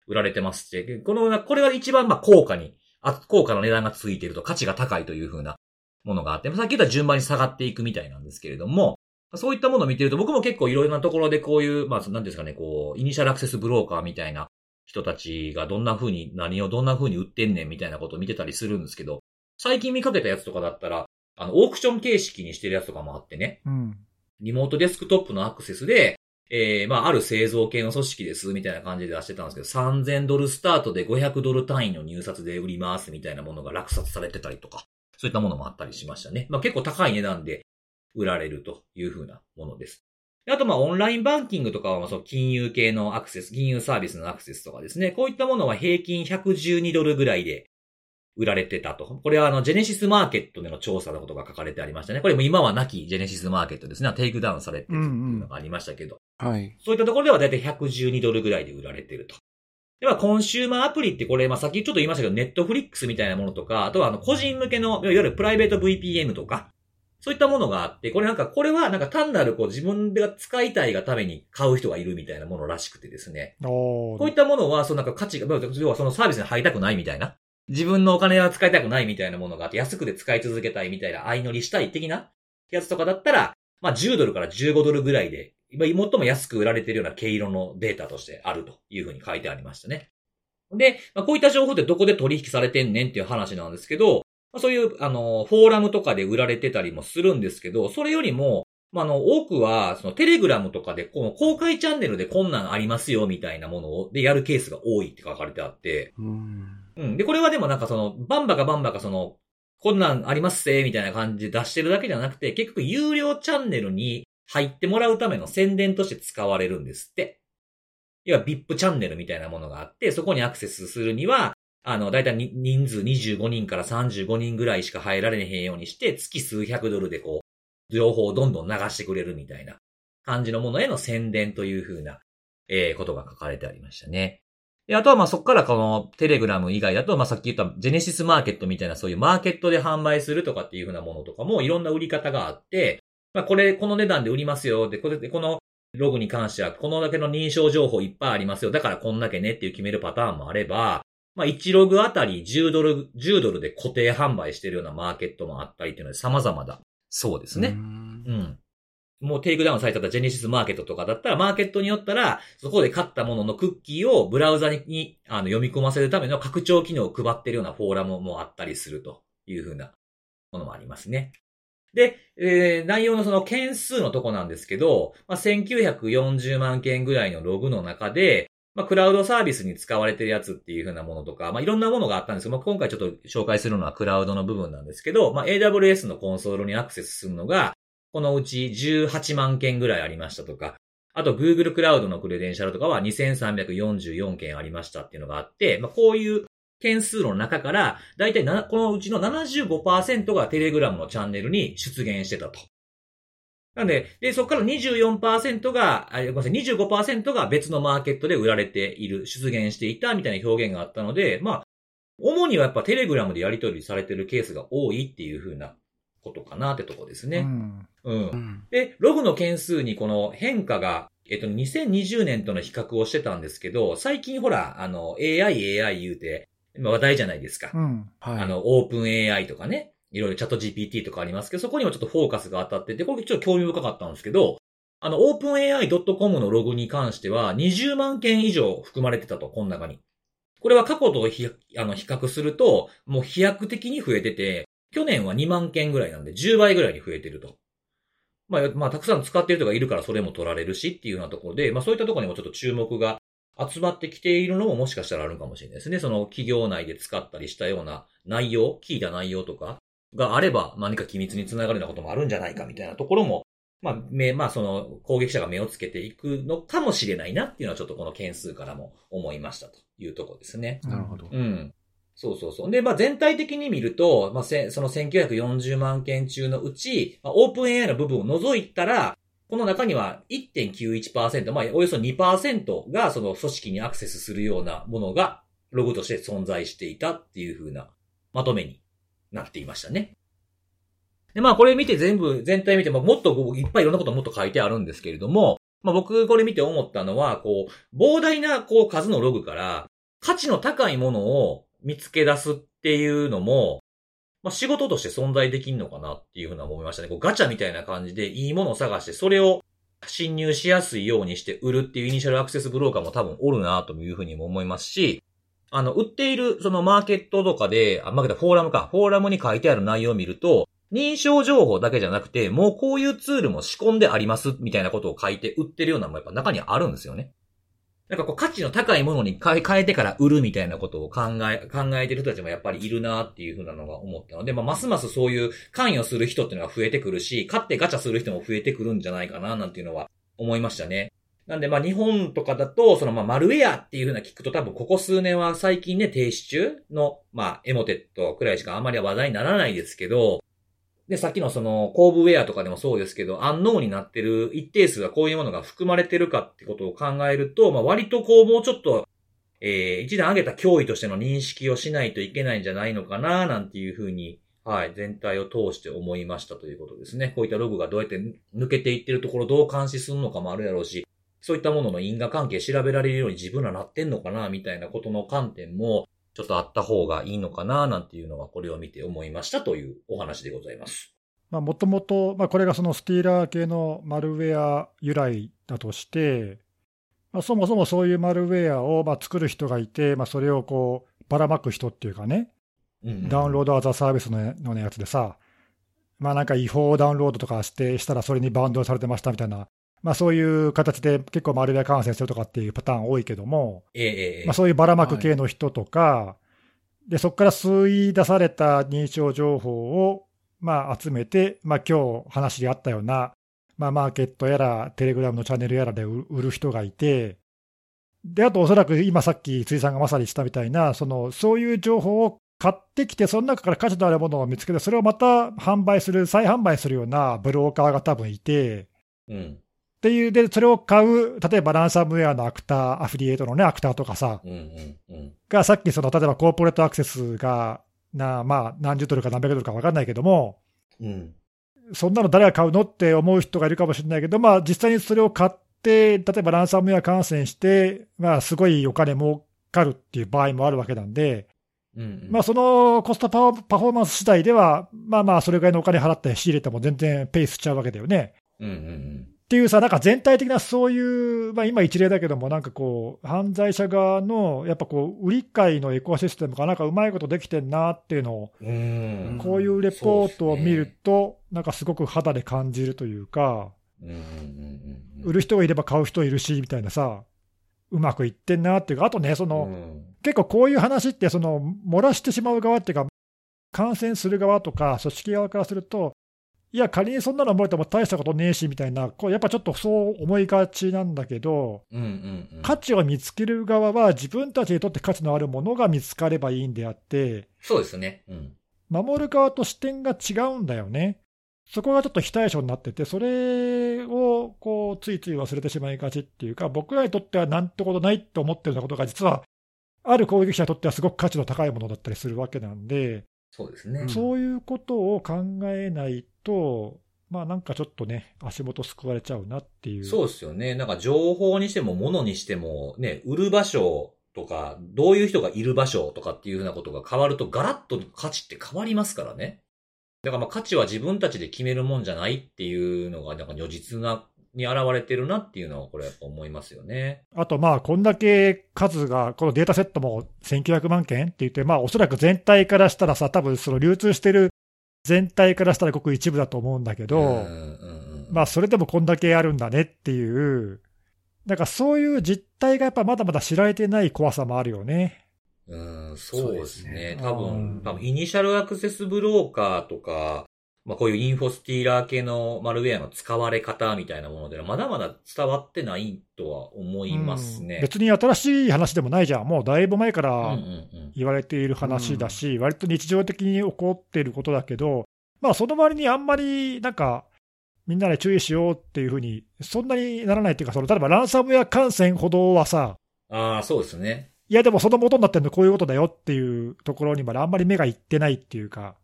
売られてますし、この、これが一番まあ高価に、あ高価の値段がついていると価値が高いという風なものがあって、さっき言った順番に下がっていくみたいなんですけれども、そういったものを見てると、僕も結構いろいろなところでこういう、まあ、なんですかね、こう、イニシャルアクセスブローカーみたいな人たちがどんな風に、何をどんな風に売ってんねんみたいなことを見てたりするんですけど、最近見かけたやつとかだったら、あの、オークション形式にしてるやつとかもあってね、うん。リモートデスクトップのアクセスで、えー、まあ、ある製造系の組織です、みたいな感じで出してたんですけど、3000ドルスタートで500ドル単位の入札で売ります、みたいなものが落札されてたりとか、そういったものもあったりしましたね。まあ、結構高い値段で売られるという風なものです。であと、まあ、オンラインバンキングとかは、まあ、その金融系のアクセス、金融サービスのアクセスとかですね。こういったものは平均112ドルぐらいで売られてたと。これは、あの、ジェネシスマーケットでの調査のことが書かれてありましたね。これも今はなきジェネシスマーケットですね。テイクダウンされてるっていうのがありましたけど。はい。そういったところではだいたい112ドルぐらいで売られてると。では、コンシューマーアプリってこれ、まあ、さっきちょっと言いましたけど、ネットフリックスみたいなものとか、あとはあの、個人向けの、いわゆるプライベート VPN とか、そういったものがあって、これなんか、これはなんか単なるこう自分が使いたいがために買う人がいるみたいなものらしくてですね。こういったものは、そのなんか価値が、要はそのサービスに入りたくないみたいな。自分のお金は使いたくないみたいなものがあって、安くで使い続けたいみたいな、相乗りしたい的なやつとかだったら、まあ10ドルから15ドルぐらいで、今最も安く売られているような毛色のデータとしてあるというふうに書いてありましたね。で、まあ、こういった情報ってどこで取引されてんねんっていう話なんですけど、まあ、そういう、あの、フォーラムとかで売られてたりもするんですけど、それよりも、まあ、あの、多くは、そのテレグラムとかで、この公開チャンネルでこんなんありますよ、みたいなものを、でやるケースが多いって書かれてあって、うん。うん。で、これはでもなんかその、バンバカバンバカその、こんなんありますせ、みたいな感じで出してるだけじゃなくて、結局有料チャンネルに入ってもらうための宣伝として使われるんですって。要は VIP チャンネルみたいなものがあって、そこにアクセスするには、あの、だいたい人数25人から35人ぐらいしか入られへんようにして、月数百ドルでこう、情報をどんどん流してくれるみたいな感じのものへの宣伝というふうな、えーことが書かれてありましたね。で、あとはまあそこからこのテレグラム以外だと、まあさっき言ったジェネシスマーケットみたいなそういうマーケットで販売するとかっていうふうなものとかもいろんな売り方があって、まあこれ、この値段で売りますよ。で、これで、このログに関してはこのだけの認証情報いっぱいありますよ。だからこんだけねっていう決めるパターンもあれば、まあ1ログあたり10ドル、10ドルで固定販売してるようなマーケットもあったりっていうので様々だ。そうですね。うんうん。もうテイクダウンされてたジェネシスマーケットとかだったら、マーケットによったら、そこで買ったもののクッキーをブラウザにあの読み込ませるための拡張機能を配ってるようなフォーラムもあったりするというふうなものもありますね。で、えー内容のその件数のとこなんですけど、まあ、1940万件ぐらいのログの中で、まあ、クラウドサービスに使われてるやつっていう風なものとか、まあ、いろんなものがあったんですけど、まあ、今回ちょっと紹介するのはクラウドの部分なんですけど、まあ、AWS のコンソールにアクセスするのが、このうち18万件ぐらいありましたとか、あと Google クラウドのクレデンシャルとかは2344件ありましたっていうのがあって、まあ、こういう件数の中から、だいたいこのうちの75%がテレグラムのチャンネルに出現してたと。なんで、で、そこから24%が、あごめんなさい、25%が別のマーケットで売られている、出現していたみたいな表現があったので、まあ、主にはやっぱテレグラムでやり取りされてるケースが多いっていう風なことかなってとこですうね。んうんうん。で、ログの件数にこの変化が、えっと、2020年との比較をしてたんですけど、最近ほら、あの、AI、AI 言うて、まあ話題じゃないですか。うんはい。あの、オープン AI とかね、いろいろチャット GPT とかありますけど、そこにもちょっとフォーカスが当たってて、これちょっと興味深かったんですけど、あの、オープン AI.com のログに関しては、20万件以上含まれてたと、この中に。これは過去とあの比較すると、もう飛躍的に増えてて、去年は2万件ぐらいなんで、10倍ぐらいに増えてると。まあ、まあ、たくさん使ってる人がいるからそれも取られるしっていうようなところで、まあそういったところにもちょっと注目が集まってきているのももしかしたらあるかもしれないですね。その企業内で使ったりしたような内容、聞いた内容とかがあれば何か機密につながるようなこともあるんじゃないかみたいなところも、まあ、目、まあその攻撃者が目をつけていくのかもしれないなっていうのはちょっとこの件数からも思いましたというところですね。なるほど。うん。そうそうそう。で、まあ全体的に見ると、まあせその1940万件中のうち、まあ、オープン AI の部分を除いたら、この中には1.91%、まあおよそ2%がその組織にアクセスするようなものがログとして存在していたっていう風なまとめになっていましたね。で、まあこれ見て全部、全体見てももっといっぱいいろんなこともっと書いてあるんですけれども、まあ僕これ見て思ったのは、こう、膨大なこう数のログから価値の高いものを見つけ出すっていうのも、まあ仕事として存在できんのかなっていうふうな思いましたね。こうガチャみたいな感じでいいものを探して、それを侵入しやすいようにして売るっていうイニシャルアクセスブローカーも多分おるなというふうにも思いますし、あの、売っているそのマーケットとかで、あ、マーケット、フォーラムか、フォーラムに書いてある内容を見ると、認証情報だけじゃなくて、もうこういうツールも仕込んであります、みたいなことを書いて売ってるようなもやっぱ中にはあるんですよね。なんかこう価値の高いものに変え変えてから売るみたいなことを考え、考えてる人たちもやっぱりいるなっていうふうなのが思ったので、まあ、ますますそういう関与する人っていうのが増えてくるし、買ってガチャする人も増えてくるんじゃないかななんていうのは思いましたね。なんでまあ日本とかだと、そのまあマルウェアっていうふうな聞くと多分ここ数年は最近ね停止中のまあエモテットくらいしかあまり話題にならないですけど、で、さっきのその、コーブウェアとかでもそうですけど、アンノーになってる一定数はこういうものが含まれてるかってことを考えると、まあ割とこうもうちょっと、えー、一段上げた脅威としての認識をしないといけないんじゃないのかな、なんていうふうに、はい、全体を通して思いましたということですね。こういったログがどうやって抜けていってるところどう監視するのかもあるやろうし、そういったものの因果関係調べられるように自分らなってんのかな、みたいなことの観点も、ちょっとあった方がいいのかな、なんていうのはこれを見て思いましたというお話でございます。もともと、これがそのスティーラー系のマルウェア由来だとして、まあ、そもそもそういうマルウェアをまあ作る人がいて、まあ、それをこうばらまく人っていうかね、うんダウンロードアザサービスののやつでさ、まあなんか違法ダウンロードとかして、したらそれにバウンドされてましたみたいな、まあそういう形で結構マルウェア感染するとかっていうパターン多いけども、えまあそういうばらまく系の人とか、で、そこから吸い出された認証情報を、まあ集めて、まあ今日話にあったような、まあマーケットやら、テレグラムのチャンネルやらで売売る人がいて、で、あとおそらく今さっき辻さんがまさにしたみたいな、その、そういう情報を買ってきて、その中から価値のあるものを見つけて、それをまた販売する、再販売するようなブローカーが多分いて、うん。っていう、で、それを買う、例えばランサムウェアのアクター、アフィリエイトのね、アクターとかさ、うんうんうん。がさっきその、例えばコーポレートアクセスが、な、まあ、何十ドルか何百ドルか分かんないけども、うん。そんなの誰が買うのって思う人がいるかもしれないけど、まあ、実際にそれを買って、例えばランサムウェア感染して、まあ、すごいお金儲かるっていう場合もあるわけなんで、うんうん。まあ、そのコストパフォーマンス次第では、まあまあ、それぐらいのお金払って仕入れても全然ペースしちゃうわけだよね。うんうんっていうさ、なんか全体的なそういう、まあ、今一例だけども、なんかこう、犯罪者側の、やっぱこう、売り買いのエコシステムがなんかうまいことできてんなっていうのを、う。こういうレポートを見ると、なんかすごく肌で感じるというか、うんうんうんうん。売る人がいれば買う人いるし、みたいなさ、うまくいってんなっていうか、あとね、その、うん結構こういう話って、その、漏らしてしまう側っていうか、感染する側とか、組織側からすると、いや、仮にそんなの漏れても大したことねえしみたいな、こうやっぱちょっとそう思いがちなんだけど、うんうんうん。価値を見つける側は、自分たちにとって価値のあるものが見つかればいいんであって、そうですね。うん。守る側と視点が違うんだよね。そこがちょっと非対称になってて、それをこうついつい忘れてしまいがちっていうか、僕らにとってはなんてことないって思ってるようなことが、実はある攻撃者にとってはすごく価値の高いものだったりするわけなんで、そうですね。そういうことを考えないと、まあなんかちょっとね、足元すくわれちゃうなっていう。そうですよね。なんか情報にしても物にしても、ね、売る場所とか、どういう人がいる場所とかっていうふうなことが変わると、ガラッと価値って変わりますからね。だからまあ価値は自分たちで決めるもんじゃないっていうのが、なんか如実な、に現れてるなっていうのは、これやっぱ思いますよね。あとまあ、こんだけ数が、このデータセットも1900万件って言って、まあおそらく全体からしたらさ、多分その流通してる全体からしたらごく一部だと思うんだけど。まあそれでもこんだけあるんだねっていう、なんかそういう実態がやっぱまだまだ知られてない怖さもあるよね。うん、そうですね。すね多うん分、多分、イニシャルアクセスブローカーとか、まあこういうインフォスティーラー系のマルウェアの使われ方みたいなものでは、まだまだ伝わってないとは思いますね。うん別に新しい話でもないじゃん。もうだいぶ前かうんうらんうん。言われている話だし、割と日常的に起こっていることだけど、まあその割にあんまりなんか、みんなで注意しようっていうふうに、そんなにならないっていうか、その例えばランサムウェア感染ほどはさ、ああ、そうですね。いやでもその元になってるのこういうことだよっていうところにまであんまり目がいってないっていうか、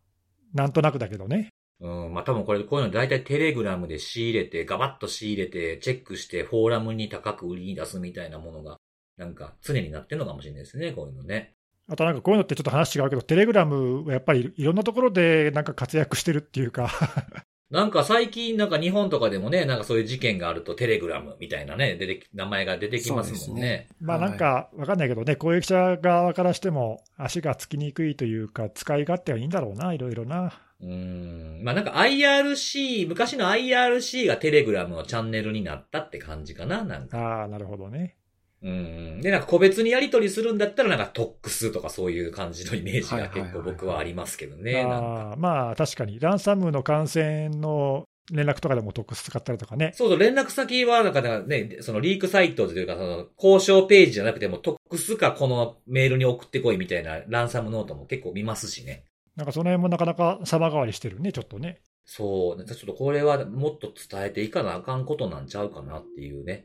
なんとなくだけどね。うん、まあ多分これ、こういうの大体テレグラムで仕入れて、ガバッと仕入れて、チェックして、フォーラムに高く売りに出すみたいなものが、なんか常になってるのかもしれないですね、こういうのね。あとなんかこういうのってちょっと話違うけど、テレグラムはやっぱりいろんなところでなんか活躍してるっていうか、なんか最近なんか日本とかでもね、なんかそういう事件があるとテレグラムみたいなね、出てき、名前が出てきますもんね。ねまあなんかわかんないけどね、攻撃者側からしても足がつきにくいというか、使い勝手はいいんだろうな、いろいろな。うーん。まあなんか IRC、昔の IRC がテレグラムのチャンネルになったって感じかな、なんか。ああ、なるほどね。うん。で、なんか個別にやり取りするんだったらなんかトックスとかそういう感じのイメージが結構僕はありますけどね。あーまあ確かに、ランサムの感染の連絡とかでも特殊使ったりとかね。そうそう、連絡先は、なんかね、そのリークサイトというか、その、交渉ページじゃなくても、トックスかこのメールに送ってこいみたいなランサムノートも結構見ますしね。なんかその辺もなかなか様変わりしてるね、ちょっとね。そう、なんかちょっとこれはもっと伝えていかなあかんことなんちゃうかなっていうね。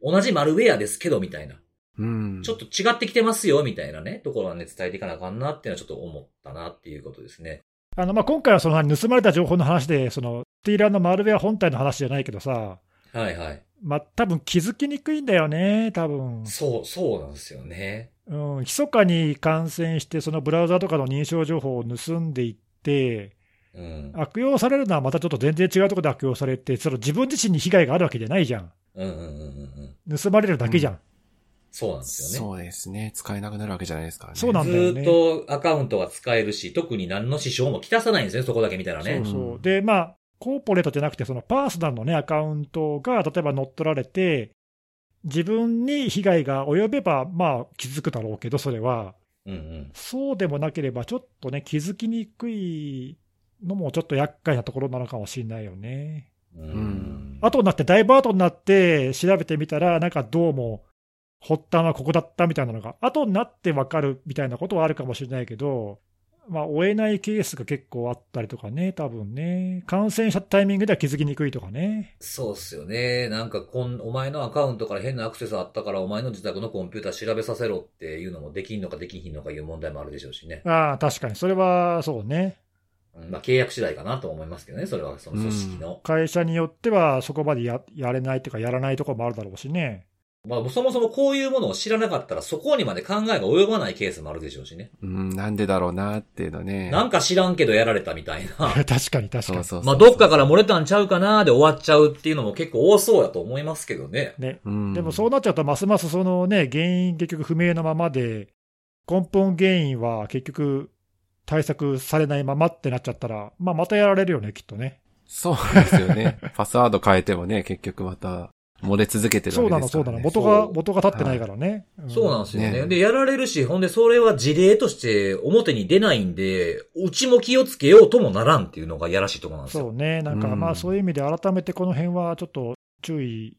同じマルウェアですけど、みたいな。うん。ちょっと違ってきてますよ、みたいなね、ところはね、伝えていかなあかんなっていうのはちょっと思ったなっていうことですね。あのまあ今回はその盗まれた情報の話で、そのスティーラーのマルウェア本体の話じゃないけどさ、はいはい。まあ多分気づきにくいんだよね、多分そう、そうなんですよね。うん、密かに感染して、そのブラウザとかの認証情報を盗んでいって、うん。悪用されるのはまたちょっと全然違うところで悪用されて、その自分自身に被害があるわけじゃないじゃん。うんうんうんうんうん。盗まれるだけじゃん。そうなんですよね。そうですね。使えなくなるわけじゃないですからね。そうなんだよねずーっとアカウントが使えるし、特に何の支障もきたさないんですね、そこだけ見たらね。そうそう。で、まあ、コーポレートじゃなくて、そのパーソナルのね、アカウントが、例えば乗っ取られて、自分に被害が及べば、まあ、気づくだろうけど、それは。うんうん。そうでもなければ、ちょっとね、気づきにくいのもちょっと厄介なところなのかもしれないよね。うんん後になって、だいぶ後になって調べてみたら、なんかどうも、発端はここだったみたいなのが、後になって分かるみたいなことはあるかもしれないけど、まあ、追えないケースが結構あったりとかね、多分ね、感染したタイミングでは気づきにくいとかね。そうっすよね。なんかこん、お前のアカウントから変なアクセスあったから、お前の自宅のコンピューター調べさせろっていうのもできんのかできひんのかいう問題もあるでしょうしね。ああ、確かに、それはそうね。うんまあ契約次第かなと思いますけどね、それはその組織の。会社によっては、そこまでややれないというか、やらないところもあるだろうしね。まあそもそもこういうものを知らなかったら、そこにまで考えが及ばないケースもあるでしょうしね。うん、なんでだろうなっていうのね。なんか知らんけどやられたみたいな。確かに、確かに。そうそうそう。まあどっかから漏れたんちゃうかなで終わっちゃうっていうのも結構多そうやと思いますけどね。ね。うん、でもそうなっちゃうと、ますますそのね、原因結局不明なままで、根本原因は結局対策されないままってなっちゃったら、まあまたやられるよね、きっとね。そうですよね。パスワード変えてもね、結局また漏れ続けてるそうなの、わけですから、ね。そうなの。元が、元が立ってないからね。そうなんですよね。ねで、やられるし、ほんでそれは事例として表に出ないんで、うちも気をつけようともならんっていうのがやらしいところなんですよ。そうね。なんかうんまあそういう意味で改めてこの辺はちょっと注意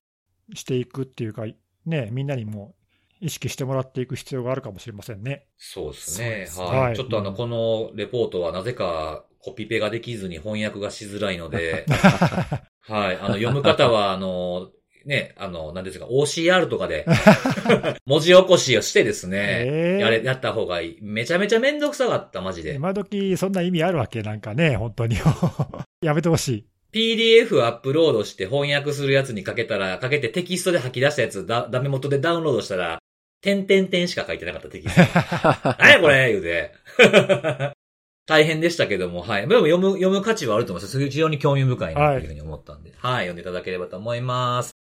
していくっていうか、ね、みんなにも意識してもらっていく必要があるかもしれませんね。そうですね。すはい、はいちょっとあの、このレポートはなぜかコピペができずに翻訳がしづらいので、はい。あの、読む方は、あの、ね、あの、何ですか、OCR とかで、文字起こしをしてですね、ええやれ、やった方がいい。めちゃめちゃめんどくさかった、マジで。今時そんな意味あるわけなんかね、本当に。やめてほしい。PDF アップロードして翻訳するやつにかけたら、かけてテキストで吐き出したやつ、だ、ダメ元でダウンロードしたら、点点点しか書いてなかったテキスト。何やこれ言うて。大変でしたけども、はい。でも読む、読む価値はあると思います。非常に興味深いなというふうに思ったんで、はい、読んでいただければと思います。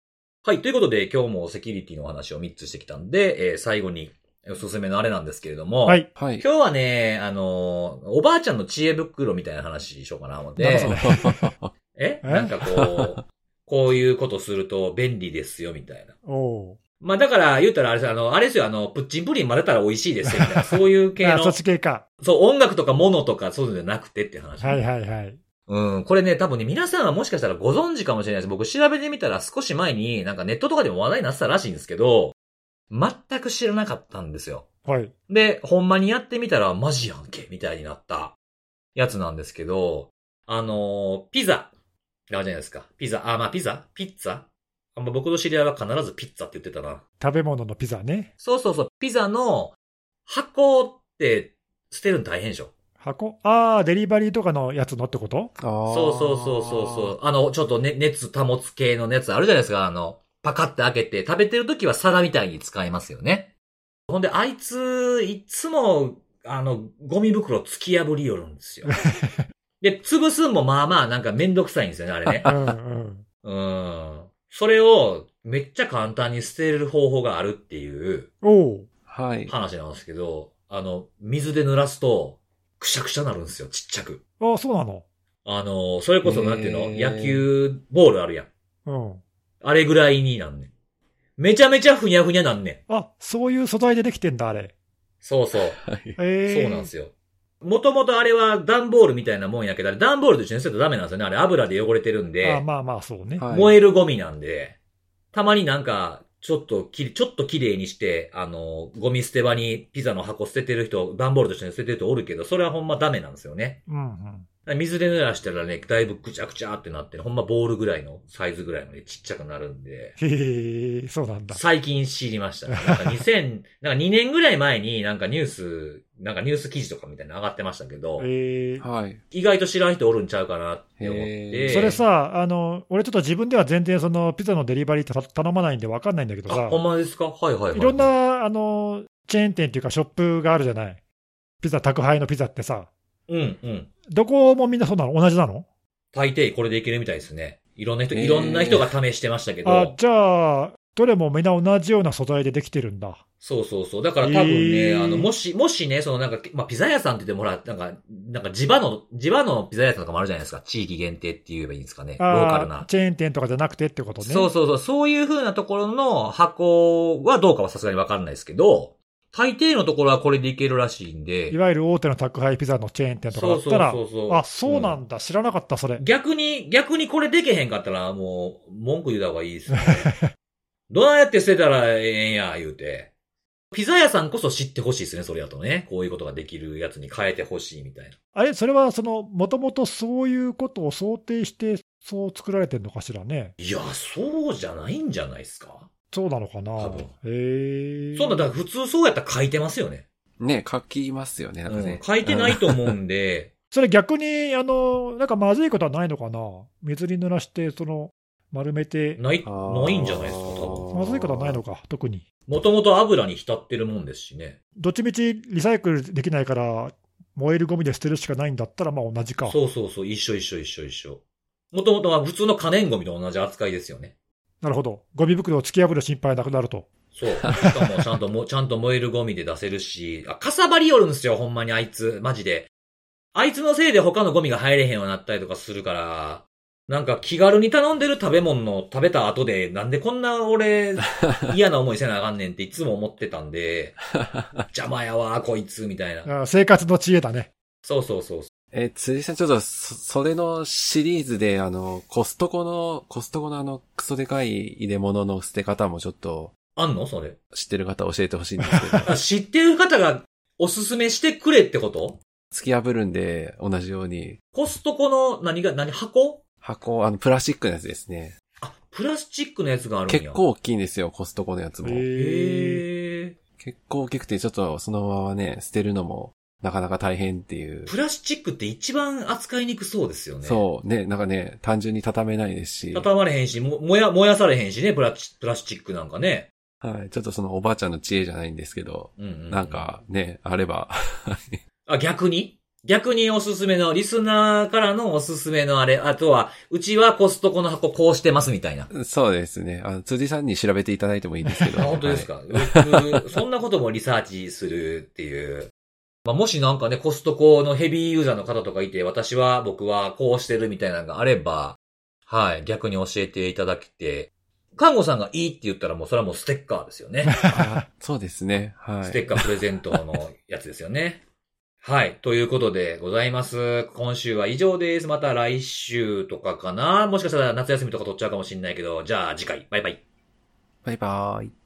はい、ということで今日もセキュリティのお話を3つしてきたんで、えー最後におすすめのあれなんですけれども、はい。はい。今日はね、あのーおばあちゃんの知恵袋みたいな話しようかな思って。なんだ え？え？なんかこう、こういうことすると便利ですよ、みたいな。おうまあだから言うたらあれですよ、あの、あれですよ、あの、プッチンプリン混ぜたら美味しいですよ、みたいな。そういう系あ、のそっ、ち系か。そう、音楽とか物とかそういうのじゃなくてっていう話。はいはいはい。うん、これね、多分ね、皆さんはもしかしたらご存知かもしれないです。僕調べてみたら少し前になんかネットとかでも話題になってたらしいんですけど、全く知らなかったんですよ。はい。で、ほんまにやってみたらマジやんけ、みたいになったやつなんですけど、あのーピザ、あるじゃないですか。ピザ、あ、まあピザ？ピッツァ？あんま僕の知り合いは必ずピッツァって言ってたな。食べ物のピザね。そうそうそう、ピザの箱って捨てるの大変でしょ。箱？ああ、デリバリーとかのやつのってこと？そうそうそうそうそう。あの、ちょっとね、熱保つ系のやつあるじゃないですか。あの、パカって開けて、食べてる時は皿みたいに使えますよね。ほんで、あいつ、いつも、あの、ゴミ袋突き破りよるんですよ。で、潰すんもまあまあなんかめんどくさいんですよね、あれねう。んうん。うん。それを、めっちゃ簡単に捨てる方法があるっていうおうはい。話なんですけど、あの、水で濡らすと、くしゃくしゃなるんですよ、ちっちゃく。あそうなの？あの、それこそなんていうの、野球ボールあるやん。うん。あれぐらいになんねん。めちゃめちゃふにゃふにゃなんねん。あ、そういう素材でできてんだ、あれ。そうそう。はい。ええそうなんですよ。もともとあれは段ボールみたいなもんやけど、あれ段ボールと一緒にするとダメなんですよね。あれ油で汚れてるんで、あまあまあ、そうね。はい燃えるゴミなんで、たまになんか、ちょっとき、ちょっと綺麗にして、あの、ゴミ捨て場にピザの箱捨ててる人、段ボールとして捨ててる人おるけど、それはほんまダメなんですよね。うんうん。水で濡らしたらね、だいぶぐちゃぐちゃってなって、ほんまボールぐらいのサイズぐらいのね、ちっちゃくなるんで、へえ、そうなんだ。最近知りましたね。なんか2000、なんか2年ぐらい前になんかニュース、なんかニュース記事とかみたいなの上がってましたけど、ええはい。意外と知らん人おるんちゃうかなって思っへて。それさ、あの、俺ちょっと自分では全然そのピザのデリバリー頼まないんでわかんないんだけどあ、さほ、んまですか？はいはいはい。いろん、な、あの、チェーン店っていうかショップがあるじゃない。ピザ宅配のピザってさ、うんうん。どこもみんなそうなの？同じなの？大抵これでいけるみたいですね。いろんな人、いろんな人が試してましたけあど、、じゃあ、どれもみんな同じような素材でできてるんだ。そうそうそう。だから多分ね、へーあの、もし、もしね、そのなんか、まあ、ピザ屋さんって言ってもほら、なんか、なんか地場の、地場のピザ屋さんとかもあるじゃないですか。地域限定って言えばいいんですかね。ローカルな。チェーン店とかじゃなくてってことね。そうそうそう。そういう風なところの箱はどうかはさすがにわかんないですけど、大抵のところはこれでいけるらしいんでい。わゆる大手の宅配ピザのチェーン店とかだったら、そうそうそうそうあ、そうなんだ、知らなかった、それ。逆に、逆にこれでけへんかったらもう、文句言うた方がいいですよね。どうやって捨てたらええんや、言うて。ピザ屋さんこそ知ってほしいですね、それやとね。こういうことができるやつに変えてほしいみたいな。あれ、それは、その、もともとそういうことを想定して、そう作られてるのかしらね。いや、そうじゃないんじゃないですか。そうなのかな？多分へえ。そんな、だから普通そうやったら書いてますよね。ね、書きますよね、なんかねうん。書いてないと思うんで、それ逆に、あの、なんかまずいことはないのかな？水に濡らして、その、丸めて、ない、ないんじゃないですか、多分。まずいことはないのか、特に。もともと油に浸ってるもんですしね。どっちみちリサイクルできないから、燃えるゴミで捨てるしかないんだったら、まあ同じか。そうそうそう、一緒一緒一緒一緒。もともとは普通の可燃ゴミと同じ扱いですよね。なるほど。ゴミ袋を突き破る心配なくなると。そう。しかもちゃんとも、ちゃんと燃えるゴミで出せるし、あ、かさばりよるんですよ、ほんまにあいつ、マジで。あいつのせいで他のゴミが入れへんようになったりとかするから、なんか気軽に頼んでる食べ物の食べた後で、なんでこんな俺、嫌な思いせなあかんねんっていつも思ってたんで、邪魔やわ、こいつ、みたいな。あ生活の知恵だね。そうそうそう。え、辻井さん、ちょっと、そ、それのシリーズで、あの、コストコの、コストコのあの、クソでかい入れ物の捨て方もちょっと、あんの？それ。知ってる方教えてほしいんですけど、あ知ってる方がおすすめしてくれってこと？突き破るんで、同じように、コストコの何が、何箱？箱、あの、プラスチックのやつですね。あ、プラスチックのやつがあるんや。結構大きいんですよ、コストコのやつも。へー。結構大きくて、ちょっとそのままね、捨てるのも、なかなか大変っていう。プラスチックって一番扱いにくそうですよね。そう、ね、なんかね、単純に畳めないですし。畳まれへんし、も、燃や、燃やされへんしね、プラチ、プラスチックなんかね。はい。ちょっとそのおばあちゃんの知恵じゃないんですけど、うんうんうんなん。かね、あれば。あ、逆に？逆におすすめの、リスナーからのおすすめのあれ、あとは、うちはコストコの箱こうしてますみたいな。そうですね。あの、辻さんに調べていただいてもいいんですけど。あ、本当ですはいそんなこともリサーチするっていう。まあ、もしなんかね、コストコのヘビーユーザーの方とかいて、私は、僕はこうしてるみたいなのがあれば、はい、逆に教えていただきて、看護さんがいいって言ったらもうそれはもうステッカーですよね。あ そうですね。はい。ステッカープレゼントのやつですよね。はい。ということでございます。今週は以上です。また来週とかかなもしかしたら夏休みとか取っちゃうかもしれないけど、じゃあ次回。バイバイ。バイバーイ。